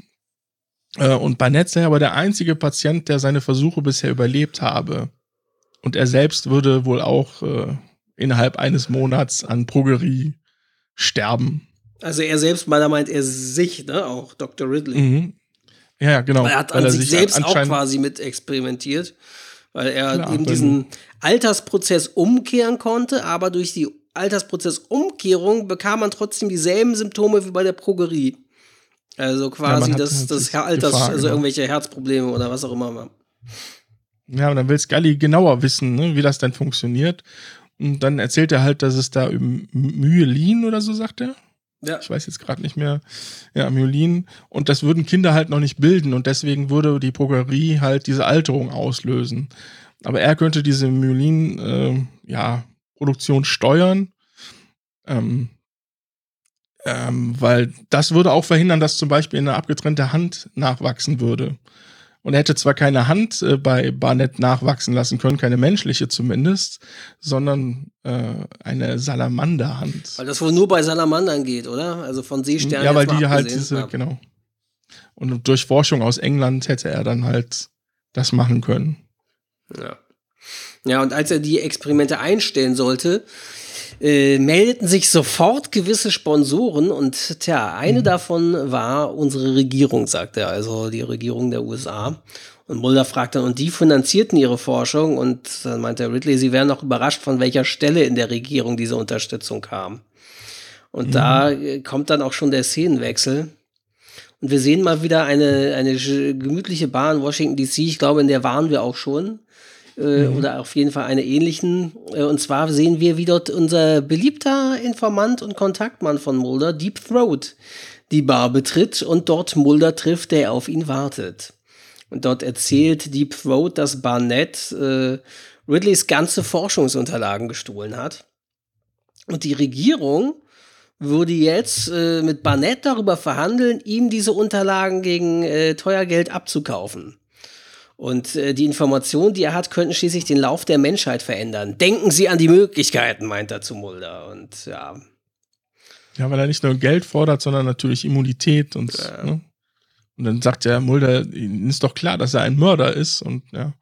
Äh, Und Barnett sei aber der einzige Patient, der seine Versuche bisher überlebt habe. Und er selbst würde wohl auch äh, innerhalb eines Monats an Progerie sterben. Also er selbst, meiner meint er sich, ne, auch Dr. Ridley. Mhm. Ja, genau. Er hat an sich selbst auch quasi mit experimentiert, weil er Klar, eben diesen Altersprozess umkehren konnte, aber durch die Altersprozessumkehrung bekam man trotzdem dieselben Symptome wie bei der Progerie. Also quasi hat das, halt das Alters, Gefahr, also irgendwelche Herzprobleme oder was auch immer. Ja, und dann will Scully genauer wissen, ne, wie das denn funktioniert. Und dann erzählt er halt, dass es da Myelin oder so sagt er. Ja. Ich weiß jetzt gerade nicht mehr. Ja, Myelin. Und das würden Kinder halt noch nicht bilden. Und deswegen würde die Progerie halt diese Alterung auslösen. Aber er könnte diese Myelin, äh, ja, Produktion steuern. Ähm, ähm, weil das würde auch verhindern, dass zum Beispiel eine abgetrennte Hand nachwachsen würde. Und er hätte zwar keine Hand äh, bei Barnett nachwachsen lassen können, keine menschliche zumindest, sondern äh, eine Salamanderhand. Weil das wohl nur bei Salamandern geht, oder? Also von Seesternen. Ja, weil die halt diese, Ja. genau. Und durch Forschung aus England hätte er dann halt das machen können. Ja. Ja, und als er die Experimente einstellen sollte, äh, meldeten sich sofort gewisse Sponsoren und tja, eine davon war unsere Regierung, sagt er, also die Regierung der USA. Und Mulder fragt dann, und die finanzierten ihre Forschung und dann meint der Ridley, sie wären noch überrascht, von welcher Stelle in der Regierung diese Unterstützung kam. Und da äh, kommt dann auch schon der Szenenwechsel. Und wir sehen mal wieder eine, eine gemütliche Bar in Washington DC. Ich glaube, in der waren wir auch schon. Äh, mhm. Oder auf jeden Fall eine ähnlichen. Äh, und zwar sehen wir, wie dort unser beliebter Informant und Kontaktmann von Mulder, Deep Throat, die Bar betritt und dort Mulder trifft, der auf ihn wartet. Und dort erzählt Deep Throat, dass Barnett äh, Ridleys ganze Forschungsunterlagen gestohlen hat. Und die Regierung würde jetzt äh, mit Barnett darüber verhandeln, ihm diese Unterlagen gegen äh, teuer Geld abzukaufen. Und äh, die Informationen, die er hat, könnten schließlich den Lauf der Menschheit verändern. Denken Sie an die Möglichkeiten, meint er zu Mulder. Und ja. Ja, weil er nicht nur Geld fordert, sondern natürlich Immunität und. Ja. Ne? Und dann sagt der Mulder, ihnen ist doch klar, dass er ein Mörder ist. Und ja,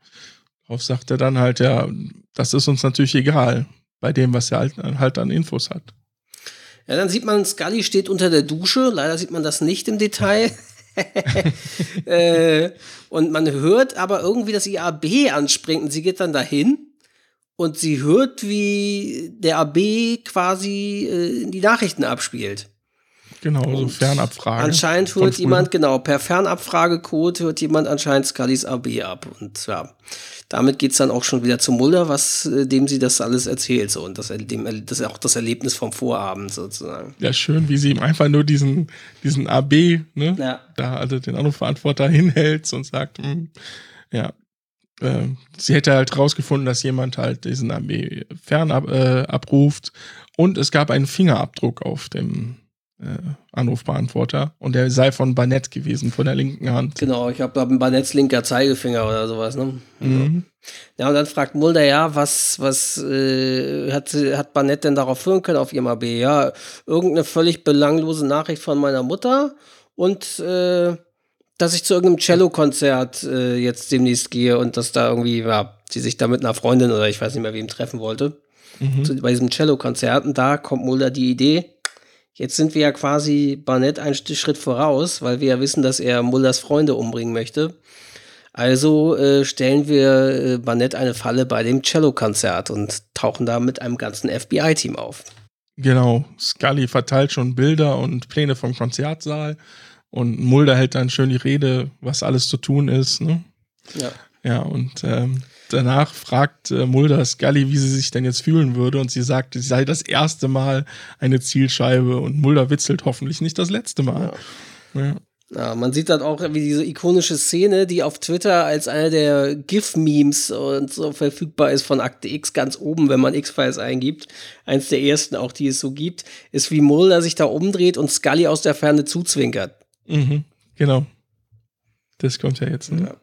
darauf sagt er dann halt, ja, das ist uns natürlich egal, bei dem, was er halt, halt an Infos hat. Ja, dann sieht man, Scully steht unter der Dusche. Leider sieht man das nicht im Detail. äh, und man hört aber irgendwie, dass ihr AB anspringt und sie geht dann dahin und sie hört, wie der AB quasi äh, die Nachrichten abspielt. Genau, so Fernabfrage. Anscheinend hört jemand, genau, per Fernabfragecode hört jemand anscheinend Scullys AB ab. Und ja, damit geht es dann auch schon wieder zu Mulder, was äh, dem sie das alles erzählt. So. Und das, dem, das ist auch das Erlebnis vom Vorabend sozusagen. Ja, schön, wie sie ihm einfach nur diesen, diesen AB, ne, ja. da also den Anrufverantworter hinhält und sagt, mh, hm, ja, äh, sie hätte halt rausgefunden, dass jemand halt diesen AB fernab äh, abruft und es gab einen Fingerabdruck auf dem äh, Anrufbeantworter und der sei von Barnett gewesen, von der linken Hand. Genau, ich habe Barnetts linker Zeigefinger oder sowas, ne? Mhm. Ja, und dann fragt Mulder, ja, was, was äh, hat, hat Barnett denn darauf führen können auf ihrem AB? Ja, irgendeine völlig belanglose Nachricht von meiner Mutter und äh, dass ich zu irgendeinem Cello-Konzert äh, jetzt demnächst gehe und dass da irgendwie, ja, sie sich da mit einer Freundin oder ich weiß nicht mehr wem treffen wollte. Mhm. Zu, bei diesem Cello-Konzert. Und da kommt Mulder die Idee, Jetzt sind wir ja quasi Barnett einen Schritt voraus, weil wir ja wissen, dass er Mullers Freunde umbringen möchte. Also äh, stellen wir äh, Barnett eine Falle bei dem Cello-Konzert und tauchen da mit einem ganzen FBI-Team auf. Genau, Scully verteilt schon Bilder und Pläne vom Konzertsaal und Mulder hält dann schön die Rede, was alles zu tun ist. Ne? Ja. Ja, und ähm, danach fragt äh, Mulder Scully, wie sie sich denn jetzt fühlen würde. Und sie sagt, sie sei das erste Mal eine Zielscheibe. Und Mulder witzelt hoffentlich nicht das letzte Mal. Ja. ja. Ja, man sieht dann auch wie diese ikonische Szene, die auf Twitter als eine der GIF-Memes und so verfügbar ist von Akte X ganz oben, wenn man X-Files eingibt. Eins der ersten auch, die es so gibt, ist wie Mulder sich da umdreht und Scully aus der Ferne zuzwinkert. Mhm, genau. Das kommt ja jetzt. Ne? Ja.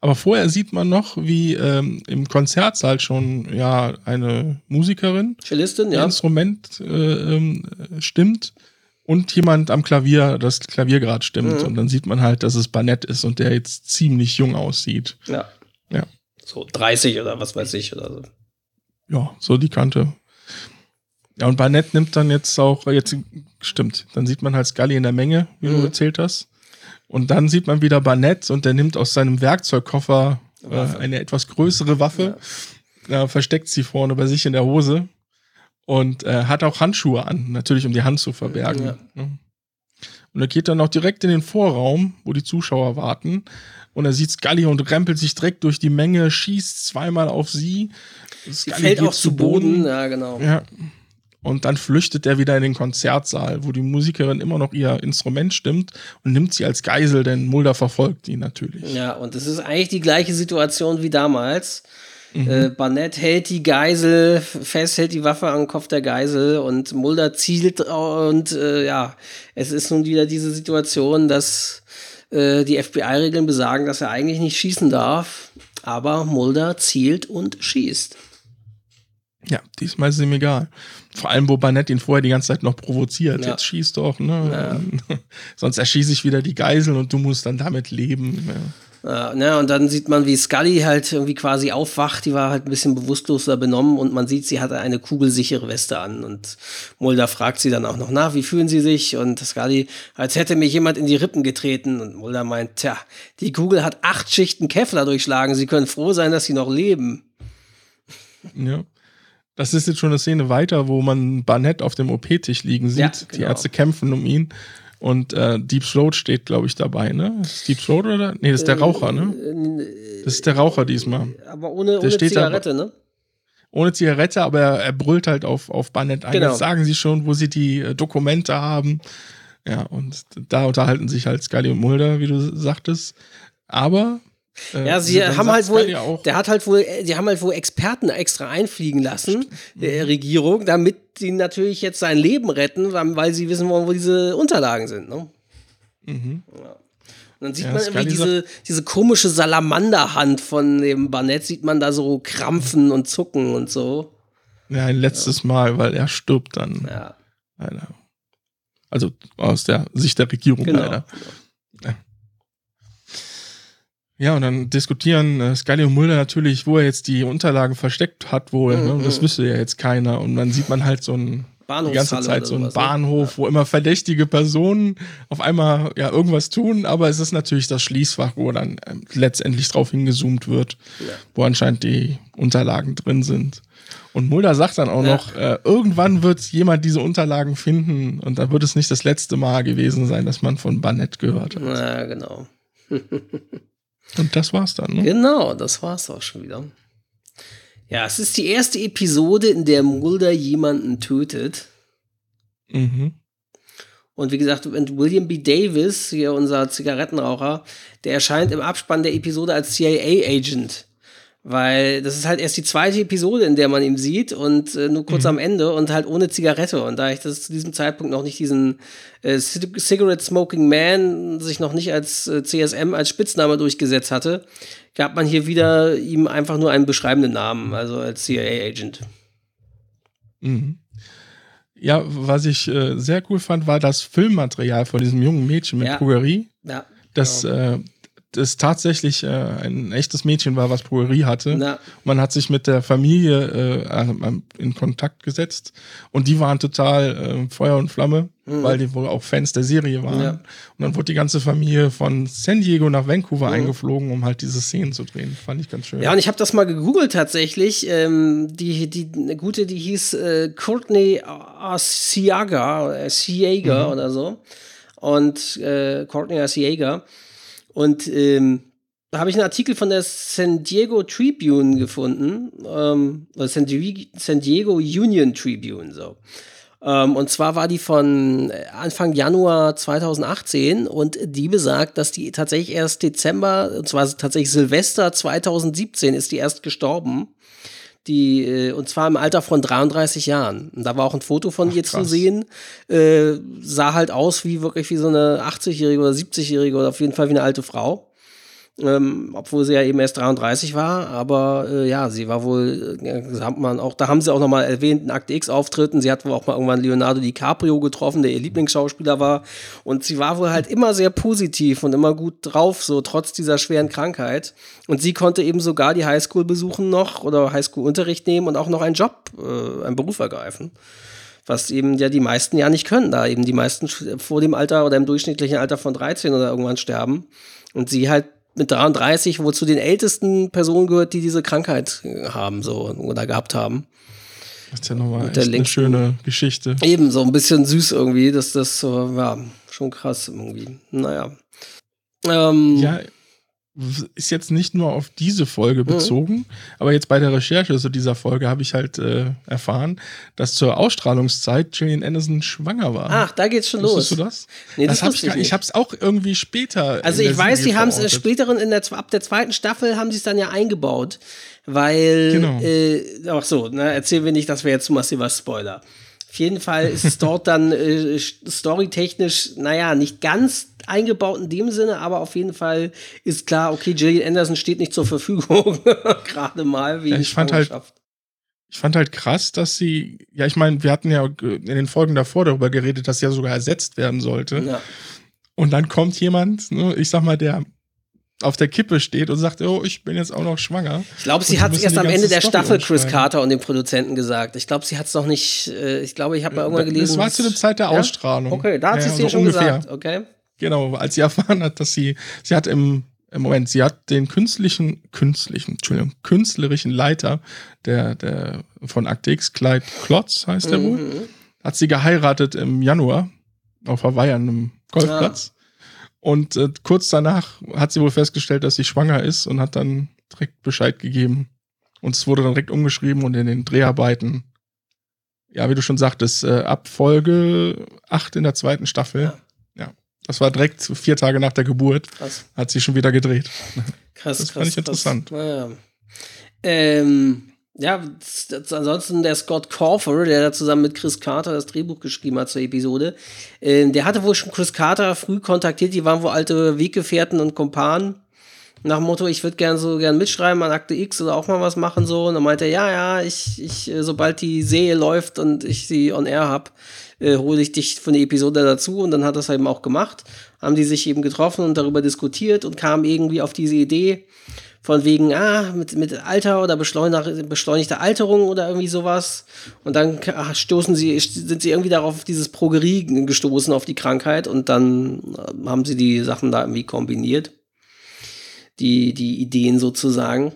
Aber vorher sieht man noch, wie ähm, im Konzertsaal schon ja eine Musikerin, Cellistin, ja. Instrument äh, äh, stimmt und jemand am Klavier das Klavier gerade stimmt. Mhm. Und dann sieht man halt, dass es Barnett ist und der jetzt ziemlich jung aussieht. Ja. Ja. So 30 oder was weiß ich oder so. Ja, so die Kante. Ja, und Barnett nimmt dann jetzt auch, jetzt stimmt, dann sieht man halt Scully in der Menge, wie mhm. du erzählt hast. Und dann sieht man wieder Barnett und der nimmt aus seinem Werkzeugkoffer äh, eine etwas größere Waffe, ja. äh, versteckt sie vorne bei sich in der Hose und äh, hat auch Handschuhe an, natürlich um die Hand zu verbergen. Ja. Ne? Und er geht dann auch direkt in den Vorraum, wo die Zuschauer warten. Und er sieht Scully und rempelt sich direkt durch die Menge, schießt zweimal auf sie. Sie fällt auch zu Boden. Boden. Ja, genau. Ja. Und dann flüchtet er wieder in den Konzertsaal, wo die Musikerin immer noch ihr Instrument stimmt und nimmt sie als Geisel, denn Mulder verfolgt ihn natürlich. Ja, und es ist eigentlich die gleiche Situation wie damals. Mhm. Äh, Barnett hält die Geisel fest, hält die Waffe am Kopf der Geisel und Mulder zielt und äh, ja, es ist nun wieder diese Situation, dass äh, die FBI-Regeln besagen, dass er eigentlich nicht schießen darf, aber Mulder zielt und schießt. Ja, diesmal ist es ihm egal. Vor allem, wo Barnett ihn vorher die ganze Zeit noch provoziert. Ja. Jetzt schieß doch, ne? Ja. Sonst erschieße ich wieder die Geiseln und du musst dann damit leben. Ja. Ne, und dann sieht man, wie Scully halt irgendwie quasi aufwacht. Die war halt ein bisschen bewusstloser benommen und man sieht, sie hatte eine kugelsichere Weste an. Und Mulder fragt sie dann auch noch, na, wie fühlen sie sich? Und Scully, als hätte mich jemand in die Rippen getreten. Und Mulder meint, tja, die Kugel hat acht Schichten Kevlar durchschlagen. Sie können froh sein, dass sie noch leben. Ja. Das ist jetzt schon eine Szene weiter, wo man Barnett auf dem OP-Tisch liegen sieht. Ja, genau. Die Ärzte kämpfen um ihn. Und äh, Deep Throat steht, glaube ich, dabei, ne? Ist Deep Throat oder? Nee, das ist der Raucher, ne? Das ist der Raucher diesmal. Aber ohne, ohne steht da- Zigarette, ne? Ohne Zigarette, aber er, er brüllt halt auf, auf Barnett ein. Genau. Jetzt sagen sie schon, wo sie die äh, Dokumente haben. Ja, und da unterhalten sich halt Scully und Mulder, wie du sagtest. Aber. Äh, Ja, sie haben halt wohl, auch, der hat halt wohl, die haben halt wohl Experten extra einfliegen lassen, der Regierung, damit sie natürlich jetzt sein Leben retten, weil sie wissen wollen, wo diese Unterlagen sind, ne? Mhm. Ja. Und dann sieht Ja, man irgendwie diese, diese komische Salamanderhand von dem Barnett, sieht man da so krampfen und zucken und so. Ja, ein letztes Mal, weil er stirbt dann. Ja, Leider. Also aus der Sicht der Regierung genau. leider. Ja, und dann diskutieren äh, Scully und Mulder natürlich, wo er jetzt die Unterlagen versteckt hat, wohl. Mhm, Ne? Und das mhm. wüsste ja jetzt keiner. Und dann sieht man halt so ein, die ganze Zeit so einen sowas, ne? Bahnhof, wo immer verdächtige Personen auf einmal ja irgendwas tun, aber es ist natürlich das Schließfach, wo dann ähm, letztendlich drauf hingezoomt wird, Ja. wo anscheinend die Unterlagen drin sind. Und Mulder sagt dann auch Ja. noch, äh, irgendwann wird jemand diese Unterlagen finden und da wird es nicht das letzte Mal gewesen sein, dass man von Barnett gehört hat. Ja, genau. Und das war's dann, ne? Genau, das war's auch schon wieder. Ja, es ist die erste Episode, in der Mulder jemanden tötet. Mhm. Und wie gesagt, William B. Davis, hier unser Zigarettenraucher, der erscheint im Abspann der Episode als CIA-Agent. Weil das ist halt erst die zweite Episode, in der man ihn sieht und äh, nur kurz am Ende und halt ohne Zigarette. Und da ich das zu diesem Zeitpunkt noch nicht diesen äh, Cig- Cigarette Smoking Man sich noch nicht als äh, CSM als Spitzname durchgesetzt hatte, gab man hier wieder ihm einfach nur einen beschreibenden Namen, also als CIA-Agent. Mhm. Ja, was ich äh, sehr cool fand, war das Filmmaterial von diesem jungen Mädchen mit Ja. Ja. Das, äh, das tatsächlich äh, ein echtes Mädchen war, was Drogerie hatte. Na, Man hat sich mit der Familie äh, in Kontakt gesetzt und die waren total äh, Feuer und Flamme, weil die wohl auch Fans der Serie waren. Mhm. Ja. Und dann wurde die ganze Familie von San Diego nach Vancouver Mhm. eingeflogen, um halt diese Szenen zu drehen. Fand ich ganz schön. Ja, und ich habe das mal gegoogelt tatsächlich. Ähm, die, die eine gute, die hieß äh, Courtney Asiaga, äh, Siega oder so. Und äh, Courtney Asiaga. Und ähm, da habe ich einen Artikel von der San Diego Tribune gefunden. Ähm, oder San, Di- San Diego Union Tribune, so. Ähm, und zwar war die von äh, Anfang Januar 2018 und die besagt, dass die tatsächlich erst Dezember, und zwar tatsächlich Silvester 2017 ist die erst gestorben. Die, äh, und zwar im Alter von 33 Jahren. Und da war auch ein Foto von Ach, ihr zu sehen. Äh, sah halt aus wie wirklich wie so eine 80-Jährige oder 70-Jährige oder auf jeden Fall wie eine alte Frau. Ähm, obwohl sie ja eben erst 33 war, aber äh, ja, sie war wohl, äh, hat man auch, da haben sie auch nochmal erwähnt, in Akte X auftritten. Sie hat wohl auch mal irgendwann Leonardo DiCaprio getroffen, der ihr Lieblingsschauspieler war. Und sie war wohl halt immer sehr positiv und immer gut drauf, so trotz dieser schweren Krankheit. Und sie konnte eben sogar die Highschool besuchen noch oder Highschool-Unterricht nehmen und auch noch einen Job, äh, einen Beruf ergreifen. Was eben ja die meisten ja nicht können, da eben die meisten vor dem Alter oder im durchschnittlichen Alter von 13 oder irgendwann sterben. Und sie halt mit 33 wohl zu den ältesten Personen gehört, die diese Krankheit äh, haben so oder gehabt haben. Das ist ja nochmal echt eine schöne Geschichte. Eben so ein bisschen süß irgendwie, dass das so, ja, schon krass irgendwie. Naja. Ähm, Ja, ist jetzt nicht nur auf diese Mhm. Folge bezogen, aber jetzt bei der Recherche zu dieser Folge habe ich halt äh, erfahren, dass zur Ausstrahlungszeit Gillian Anderson schwanger war. Ach, da geht's schon los. Wusstest du das? Nee, das das ich, ich habe es auch irgendwie später. Also ich weiß, Serie die haben es späteren in der ab der zweiten Staffel haben sie es dann ja eingebaut, weil Genau. äh, ach so, ne, erzählen wir nicht, das wäre jetzt zu massiver Spoiler. Auf jeden Fall ist es dort dann äh, storytechnisch, naja, nicht ganz eingebaut in dem Sinne, aber auf jeden Fall ist klar, okay, Gillian Anderson steht nicht zur Verfügung, gerade mal wie Ja, ich fand halt- Ich fand halt krass, dass sie, ja, ich meine, wir hatten ja in den Folgen davor darüber geredet, dass sie ja sogar ersetzt werden sollte. ja. Und dann kommt jemand, ne, ich sag mal, der auf der Kippe steht und sagt, oh, ich bin jetzt auch noch schwanger. Ich glaube, sie hat es erst am Ende der Story Staffel Chris. Carter und dem Produzenten gesagt. Ich glaube, sie hat es noch nicht, äh, ich glaube, ich habe mal irgendwann gelesen. Das war zu der Zeit der Ja? Ausstrahlung. Okay, da hat sie es Ja, dir schon ungefähr. gesagt, okay. Genau, als sie erfahren hat, dass sie, sie hat im, im Moment, sie hat den künstlichen, künstlichen, Entschuldigung, künstlerischen Leiter der, der, von Akte X, Clyde Klotz heißt er wohl, Mhm. hat sie geheiratet im Januar auf Hawaii an einem Golfplatz. Und äh, kurz danach hat sie wohl festgestellt, dass sie schwanger ist und hat dann direkt Bescheid gegeben. Und es wurde dann direkt umgeschrieben und in den Dreharbeiten, ja, wie du schon sagtest, äh, ab Folge 8 in der zweiten Staffel. Ja. ja. Das war direkt vier Tage nach der Geburt. Krass. Hat sie schon wieder gedreht. Krass, das krass. fand ich interessant. Naja. Ähm, ja, ansonsten der Scott Corfer, der da zusammen mit Chris Carter das Drehbuch geschrieben hat zur Episode, äh, der hatte wohl schon Chris Carter früh kontaktiert, die waren wohl alte Weggefährten und Kumpanen. Nach dem Motto, ich würde gern so gern mitschreiben an Akte X oder auch mal was machen so. Und dann meinte er, ja, ja, ich, ich, äh, sobald die Serie läuft und ich sie on air hab, äh, hole ich dich von der Episode dazu. Und dann hat das eben auch gemacht. Haben die sich eben getroffen und darüber diskutiert und kamen irgendwie auf diese Idee, von wegen, ah, mit, mit Alter oder beschleunigte Alterung oder irgendwie sowas. Und dann ach, stoßen sie, sind sie irgendwie darauf, auf dieses Progerie gestoßen, auf die Krankheit und dann äh, haben sie die Sachen da irgendwie kombiniert. Die, die Ideen sozusagen.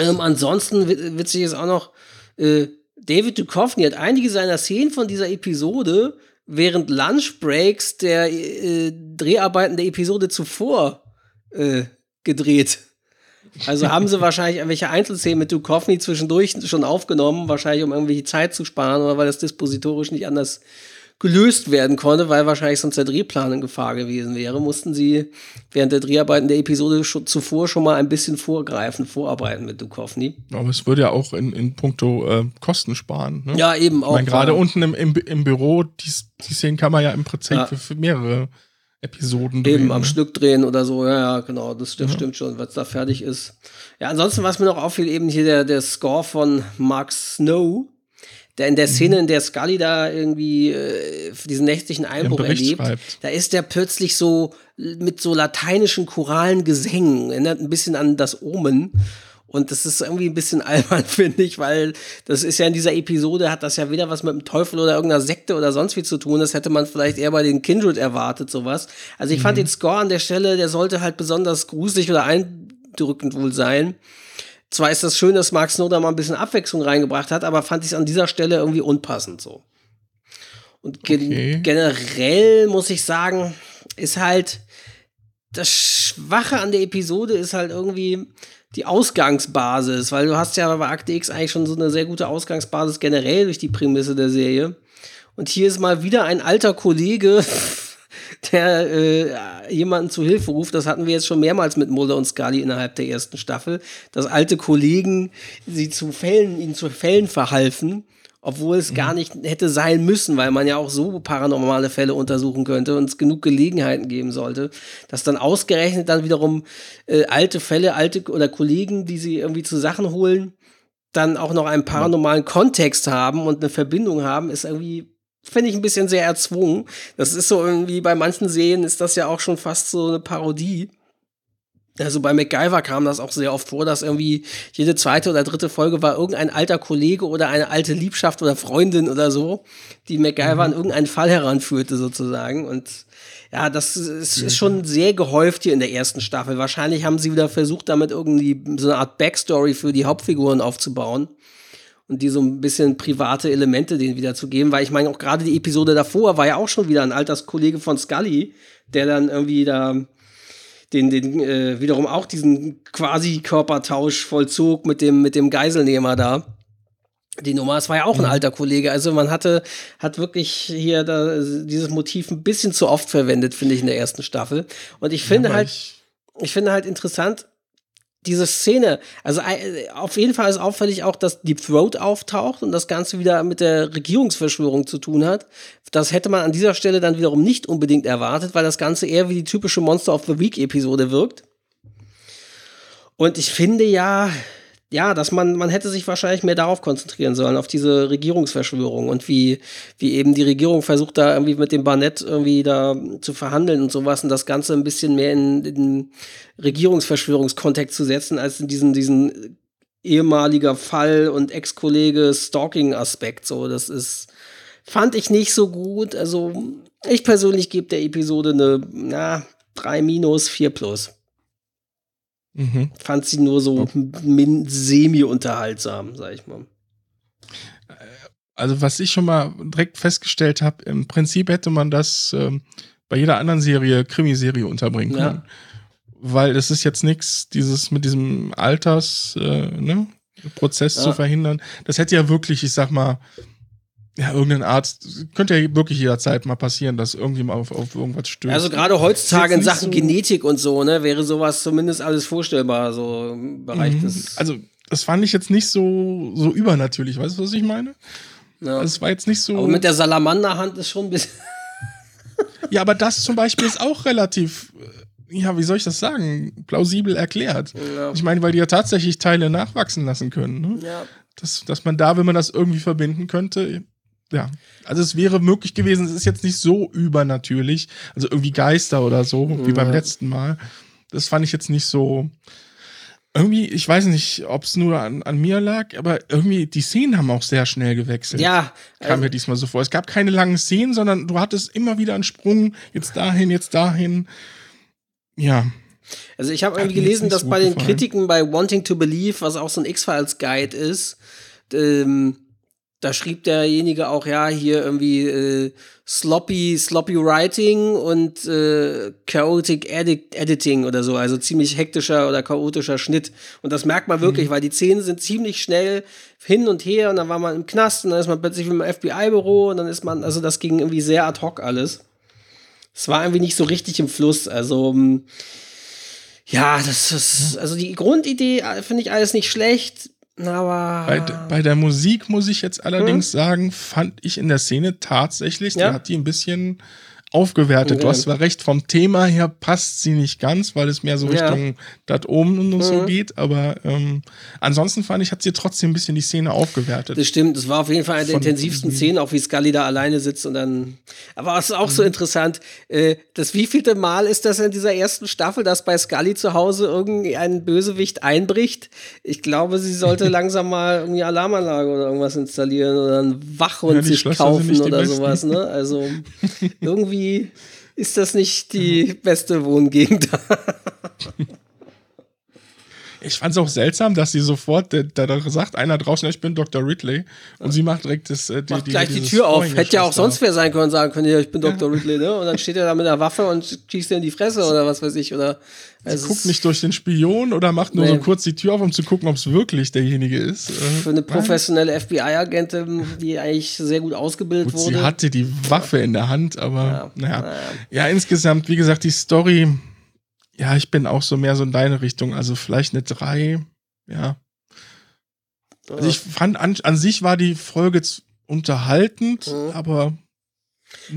Ähm, ansonsten witzig ist auch noch, äh, David Duchovny hat einige seiner Szenen von dieser Episode während Lunchbreaks der äh, Dreharbeiten der Episode zuvor äh, gedreht. Also haben sie wahrscheinlich irgendwelche Einzelszenen mit Duchovny zwischendurch schon aufgenommen, wahrscheinlich um irgendwie Zeit zu sparen oder weil das dispositorisch nicht anders gelöst werden konnte, weil wahrscheinlich sonst der Drehplan in Gefahr gewesen wäre, mussten sie während der Dreharbeiten der Episode schon, zuvor schon mal ein bisschen vorgreifen, vorarbeiten mit Duchovny. Aber es würde ja auch in, in puncto äh, Kosten sparen. Ne? Ja, eben auch. Gerade unten im, im, im Büro, die, die Szenen kann man ja im Prinzip ja. für, für mehrere Episoden drehen. Eben am ne? Stück drehen oder so, ja, ja, genau, das, das ja. stimmt schon, was da fertig ist. Ja, ansonsten, was mir noch auffiel, eben hier der, der Score von Mark Snow, der in der Szene, mhm. in der Scully da irgendwie äh, diesen nächtlichen Einbruch erlebt, schreibt. da ist der plötzlich so mit so lateinischen choralen Gesängen, erinnert ein bisschen an das Omen. Und das ist irgendwie ein bisschen albern, finde ich, weil das ist ja in dieser Episode, hat das ja weder was mit dem Teufel oder irgendeiner Sekte oder sonst wie zu tun. Das hätte man vielleicht eher bei den Kindred erwartet, sowas. Also ich mhm. fand den Score an der Stelle, der sollte halt besonders gruselig oder eindrückend wohl sein. Zwar ist das schön, dass Mark Snow da mal ein bisschen Abwechslung reingebracht hat, aber fand ich es an dieser Stelle irgendwie unpassend so. Und ge okay. generell muss ich sagen, ist halt das Schwache an der Episode ist halt irgendwie, die Ausgangsbasis, weil du hast ja bei Akte X eigentlich schon so eine sehr gute Ausgangsbasis generell durch die Prämisse der Serie. Und hier ist mal wieder ein alter Kollege, der äh, jemanden zu Hilfe ruft. Das hatten wir jetzt schon mehrmals mit Mulder und Scully innerhalb der ersten Staffel, dass alte Kollegen sie zu Fällen, ihnen zu Fällen verhalfen obwohl es mhm. gar nicht hätte sein müssen, weil man ja auch so paranormale Fälle untersuchen könnte und es genug Gelegenheiten geben sollte, dass dann ausgerechnet dann wiederum äh, alte Fälle, alte oder Kollegen, die sie irgendwie zu Sachen holen, dann auch noch einen paranormalen Kontext haben und eine Verbindung haben, ist irgendwie finde ich ein bisschen sehr erzwungen. Das ist so irgendwie bei manchen Serien ist das ja auch schon fast so eine Parodie. Also bei MacGyver kam das auch sehr oft vor, dass irgendwie jede zweite oder dritte Folge war irgendein alter Kollege oder eine alte Liebschaft oder Freundin oder so, die MacGyver mhm. an irgendeinen Fall heranführte sozusagen. Und ja, das ist, ist, schon sehr gehäuft hier in der ersten Staffel. Wahrscheinlich haben sie wieder versucht, damit irgendwie so eine Art Backstory für die Hauptfiguren aufzubauen und die so ein bisschen private Elemente denen wieder zu geben, weil ich meine, auch gerade die Episode davor war ja auch schon wieder ein Alterskollege von Scully, der dann irgendwie da den, den äh, wiederum auch diesen quasi Körpertausch vollzog mit dem, mit dem Geiselnehmer da. Die Nummer, es war ja auch ein alter Kollege. Also man hatte, hat wirklich hier da, dieses Motiv ein bisschen zu oft verwendet, finde ich, in der ersten Staffel. Und ich finde ja, halt, ich, ich finde halt interessant, diese Szene, also äh, auf jeden Fall ist auffällig auch, dass Deep Throat auftaucht und das Ganze wieder mit der Regierungsverschwörung zu tun hat. Das hätte man an dieser Stelle dann wiederum nicht unbedingt erwartet, weil das Ganze eher wie die typische Monster of the Week Episode wirkt. Und ich finde ja, ja, dass man, man hätte sich wahrscheinlich mehr darauf konzentrieren sollen, auf diese Regierungsverschwörung und wie, wie eben die Regierung versucht, da irgendwie mit dem Barnett irgendwie da zu verhandeln und sowas und das Ganze ein bisschen mehr in den Regierungsverschwörungskontext zu setzen, als in diesen, diesen ehemaliger Fall und Ex-Kollege Stalking-Aspekt. So, das ist, fand ich nicht so gut. Also, ich persönlich gebe der Episode eine, na, 3 minus, 4 plus. Mhm. Fand sie nur so semi-unterhaltsam, sag ich mal. Also, was ich schon mal direkt festgestellt habe, im Prinzip hätte man das ähm, bei jeder anderen Serie, Krimiserie unterbringen können. Ja. Weil das ist jetzt nichts, dieses mit diesem Alters, äh, ne, Prozess ja. zu verhindern. Das hätte ja wirklich, ich sag mal, ja, irgendein Arzt, könnte ja wirklich jederzeit mal passieren, dass irgendjemand auf, auf irgendwas stößt. Also gerade heutzutage in Sachen so Genetik und so, ne, wäre sowas zumindest alles vorstellbar, so im Bereich mhm. des. Also, das fand ich jetzt nicht so, so übernatürlich, weißt du, was ich meine? Ja. Es war jetzt nicht so. Aber mit der Salamanderhand ist schon ein bisschen. ja, aber das zum Beispiel ist auch relativ, äh, ja, wie soll ich das sagen, plausibel erklärt. Ja. Ich meine, weil die ja tatsächlich Teile nachwachsen lassen können. Ne? Ja. Dass, dass man da, wenn man das irgendwie verbinden könnte, ja, also es wäre möglich gewesen, es ist jetzt nicht so übernatürlich, also irgendwie Geister oder so, wie beim letzten Mal. Das fand ich jetzt nicht so. Irgendwie, ich weiß nicht, ob es nur an, an, mir lag, aber irgendwie, die Szenen haben auch sehr schnell gewechselt. Ja. Kam also, mir diesmal so vor. Es gab keine langen Szenen, sondern du hattest immer wieder einen Sprung, jetzt dahin, jetzt dahin. Ja. Also ich habe irgendwie gelesen, dass bei den gefallen. Kritiken bei Wanting to Believe, was auch so ein X-Files-Guide ist, ähm, da schrieb derjenige auch, ja, hier irgendwie äh, sloppy, sloppy writing und äh, chaotic edit editing oder so, also ziemlich hektischer oder chaotischer Schnitt. Und das merkt man wirklich, mhm. weil die Szenen sind ziemlich schnell hin und her und dann war man im Knast und dann ist man plötzlich im FBI-Büro und dann ist man, also das ging irgendwie sehr ad hoc alles. Es war irgendwie nicht so richtig im Fluss, also ähm, ja, das ist, also die Grundidee äh, finde ich alles nicht schlecht aber. Bei, bei, der Musik muss ich jetzt allerdings hm? sagen, fand ich in der Szene tatsächlich, ja? die hat die ein bisschen aufgewertet. Du hast zwar recht, vom Thema her passt sie nicht ganz, weil es mehr so Richtung ja. das oben und mhm. so geht, aber ähm, ansonsten fand ich, hat sie trotzdem ein bisschen die Szene aufgewertet. Das stimmt, das war auf jeden Fall eine der intensivsten Szenen, auch wie Scully da alleine sitzt und dann. Aber es ist auch mhm. so interessant, äh, das wievielte Mal ist das in dieser ersten Staffel, dass bei Scully zu Hause irgendein Bösewicht einbricht? Ich glaube, sie sollte langsam mal irgendwie Alarmanlage oder irgendwas installieren oder einen Wachhund ja, sich kaufen oder sowas, ne? Also irgendwie irgendwie ist das nicht die beste Wohngegend. Ich fand es auch seltsam, dass sie sofort, da, da sagt einer draußen, ich bin Dr. Ridley und sie macht direkt das, äh, die, macht die, gleich die Tür auf. Hätte ja auch sonst wer sein können, sagen können, ja, ich bin Dr. Ridley, ne? Und dann steht er da mit einer Waffe und schießt dir in die Fresse oder was weiß ich. Oder, also sie guckt nicht durch den Spion oder macht nur nee. so kurz die Tür auf, um zu gucken, ob es wirklich derjenige ist. Äh, Für eine professionelle FBI-Agentin, die eigentlich sehr gut ausgebildet gut, wurde. Sie hatte die Waffe in der Hand, aber ja, naja. naja. Ja, insgesamt, wie gesagt, die Story ja, ich bin auch so mehr so in deine Richtung. Also vielleicht eine 3, ja. Also ich fand, an, an sich war die Folge unterhaltend, mhm. aber.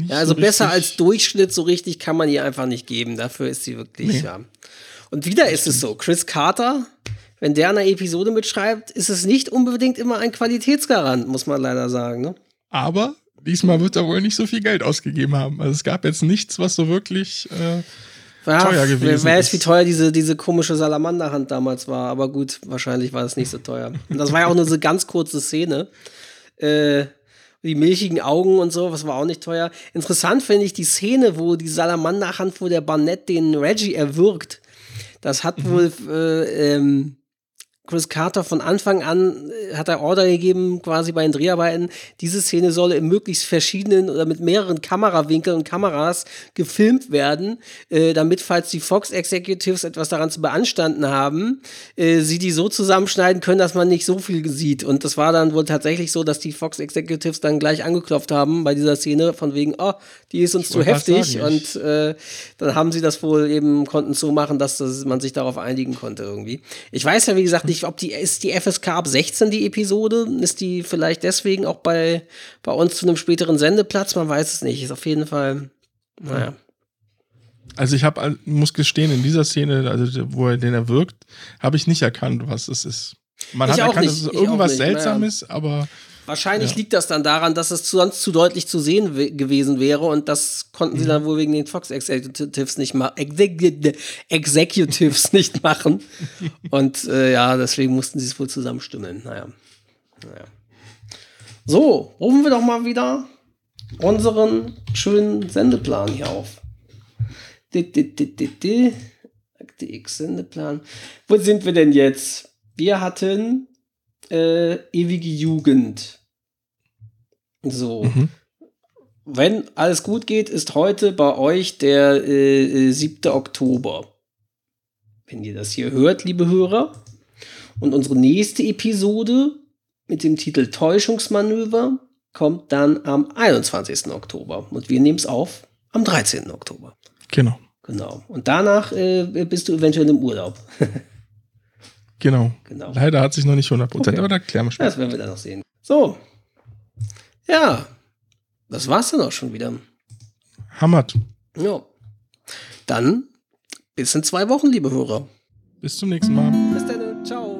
ja, also so besser als Durchschnitt, so richtig kann man ihr einfach nicht geben. Dafür ist sie wirklich, nee. ja. Und wieder ist es so, Chris Carter, wenn der eine Episode mitschreibt, ist es nicht unbedingt immer ein Qualitätsgarant, muss man leider sagen. Ne? Aber diesmal wird er wohl nicht so viel Geld ausgegeben haben. Also es gab jetzt nichts, was so wirklich äh, ja, teuer gewesen wer weiß, wie teuer diese, diese komische Salamanderhand damals war. Aber gut, wahrscheinlich war es nicht so teuer. Und das war ja auch nur so eine ganz kurze Szene. Äh, die milchigen Augen und so, was war auch nicht teuer. Interessant finde ich die Szene, wo die Salamanderhand, wo der Barnett den Reggie erwürgt. Das hat mhm. wohl äh, ähm, Chris Carter von Anfang an äh, hat er Order gegeben, quasi bei den Dreharbeiten, diese Szene solle in möglichst verschiedenen oder mit mehreren Kamerawinkeln und Kameras gefilmt werden, äh, damit, falls die Fox Executives etwas daran zu beanstanden haben, äh, sie die so zusammenschneiden können, dass man nicht so viel sieht. Und das war dann wohl tatsächlich so, dass die Fox Executives dann gleich angeklopft haben bei dieser Szene, von wegen, oh, die ist uns ich zu heftig. Sagen, und äh, dann haben sie das wohl eben, konnten so machen, dass das, man sich darauf einigen konnte irgendwie. Ich weiß ja, wie gesagt, nicht, nicht, ob die, ist die FSK ab 16 die Episode? Ist die vielleicht deswegen auch bei, bei uns zu einem späteren Sendeplatz? Man weiß es nicht. Ist auf jeden Fall, naja. Also ich habe, muss gestehen, in dieser Szene, also wo er den erwirkt, habe ich nicht erkannt, was es ist. Man ich hat erkannt, nicht, dass es irgendwas Seltsames, naja. aber Wahrscheinlich ja. liegt das dann daran, dass es sonst zu deutlich zu sehen gewesen wäre und das konnten mhm. sie dann wohl wegen den Fox Executives nicht machen. Executives nicht machen. Und äh, ja, deswegen mussten sie es wohl zusammenstimmen. Naja. naja. So, rufen wir doch mal wieder unseren schönen Sendeplan hier auf. Akte X Sendeplan. Wo sind wir denn jetzt? Wir hatten äh, ewige Jugend. So. Mhm. wenn alles gut geht, ist heute bei euch der äh, 7. Äh, Oktober. Wenn ihr das hier hört, liebe Hörer. Und unsere nächste Episode mit dem Titel Täuschungsmanöver kommt dann am 21. Oktober. Und wir nehmen es auf am 13. Oktober. Genau. Genau. Und danach äh, bist du eventuell im Urlaub. genau. genau. Leider hat sich noch nicht 100%, okay. aber da klären wir später. Das werden wir dann noch sehen. So. Ja. Das war's dann auch schon wieder. Hammert. Ja. Dann bis in zwei Wochen, liebe Hörer. Bis zum nächsten Mal. Bis dann. Ciao.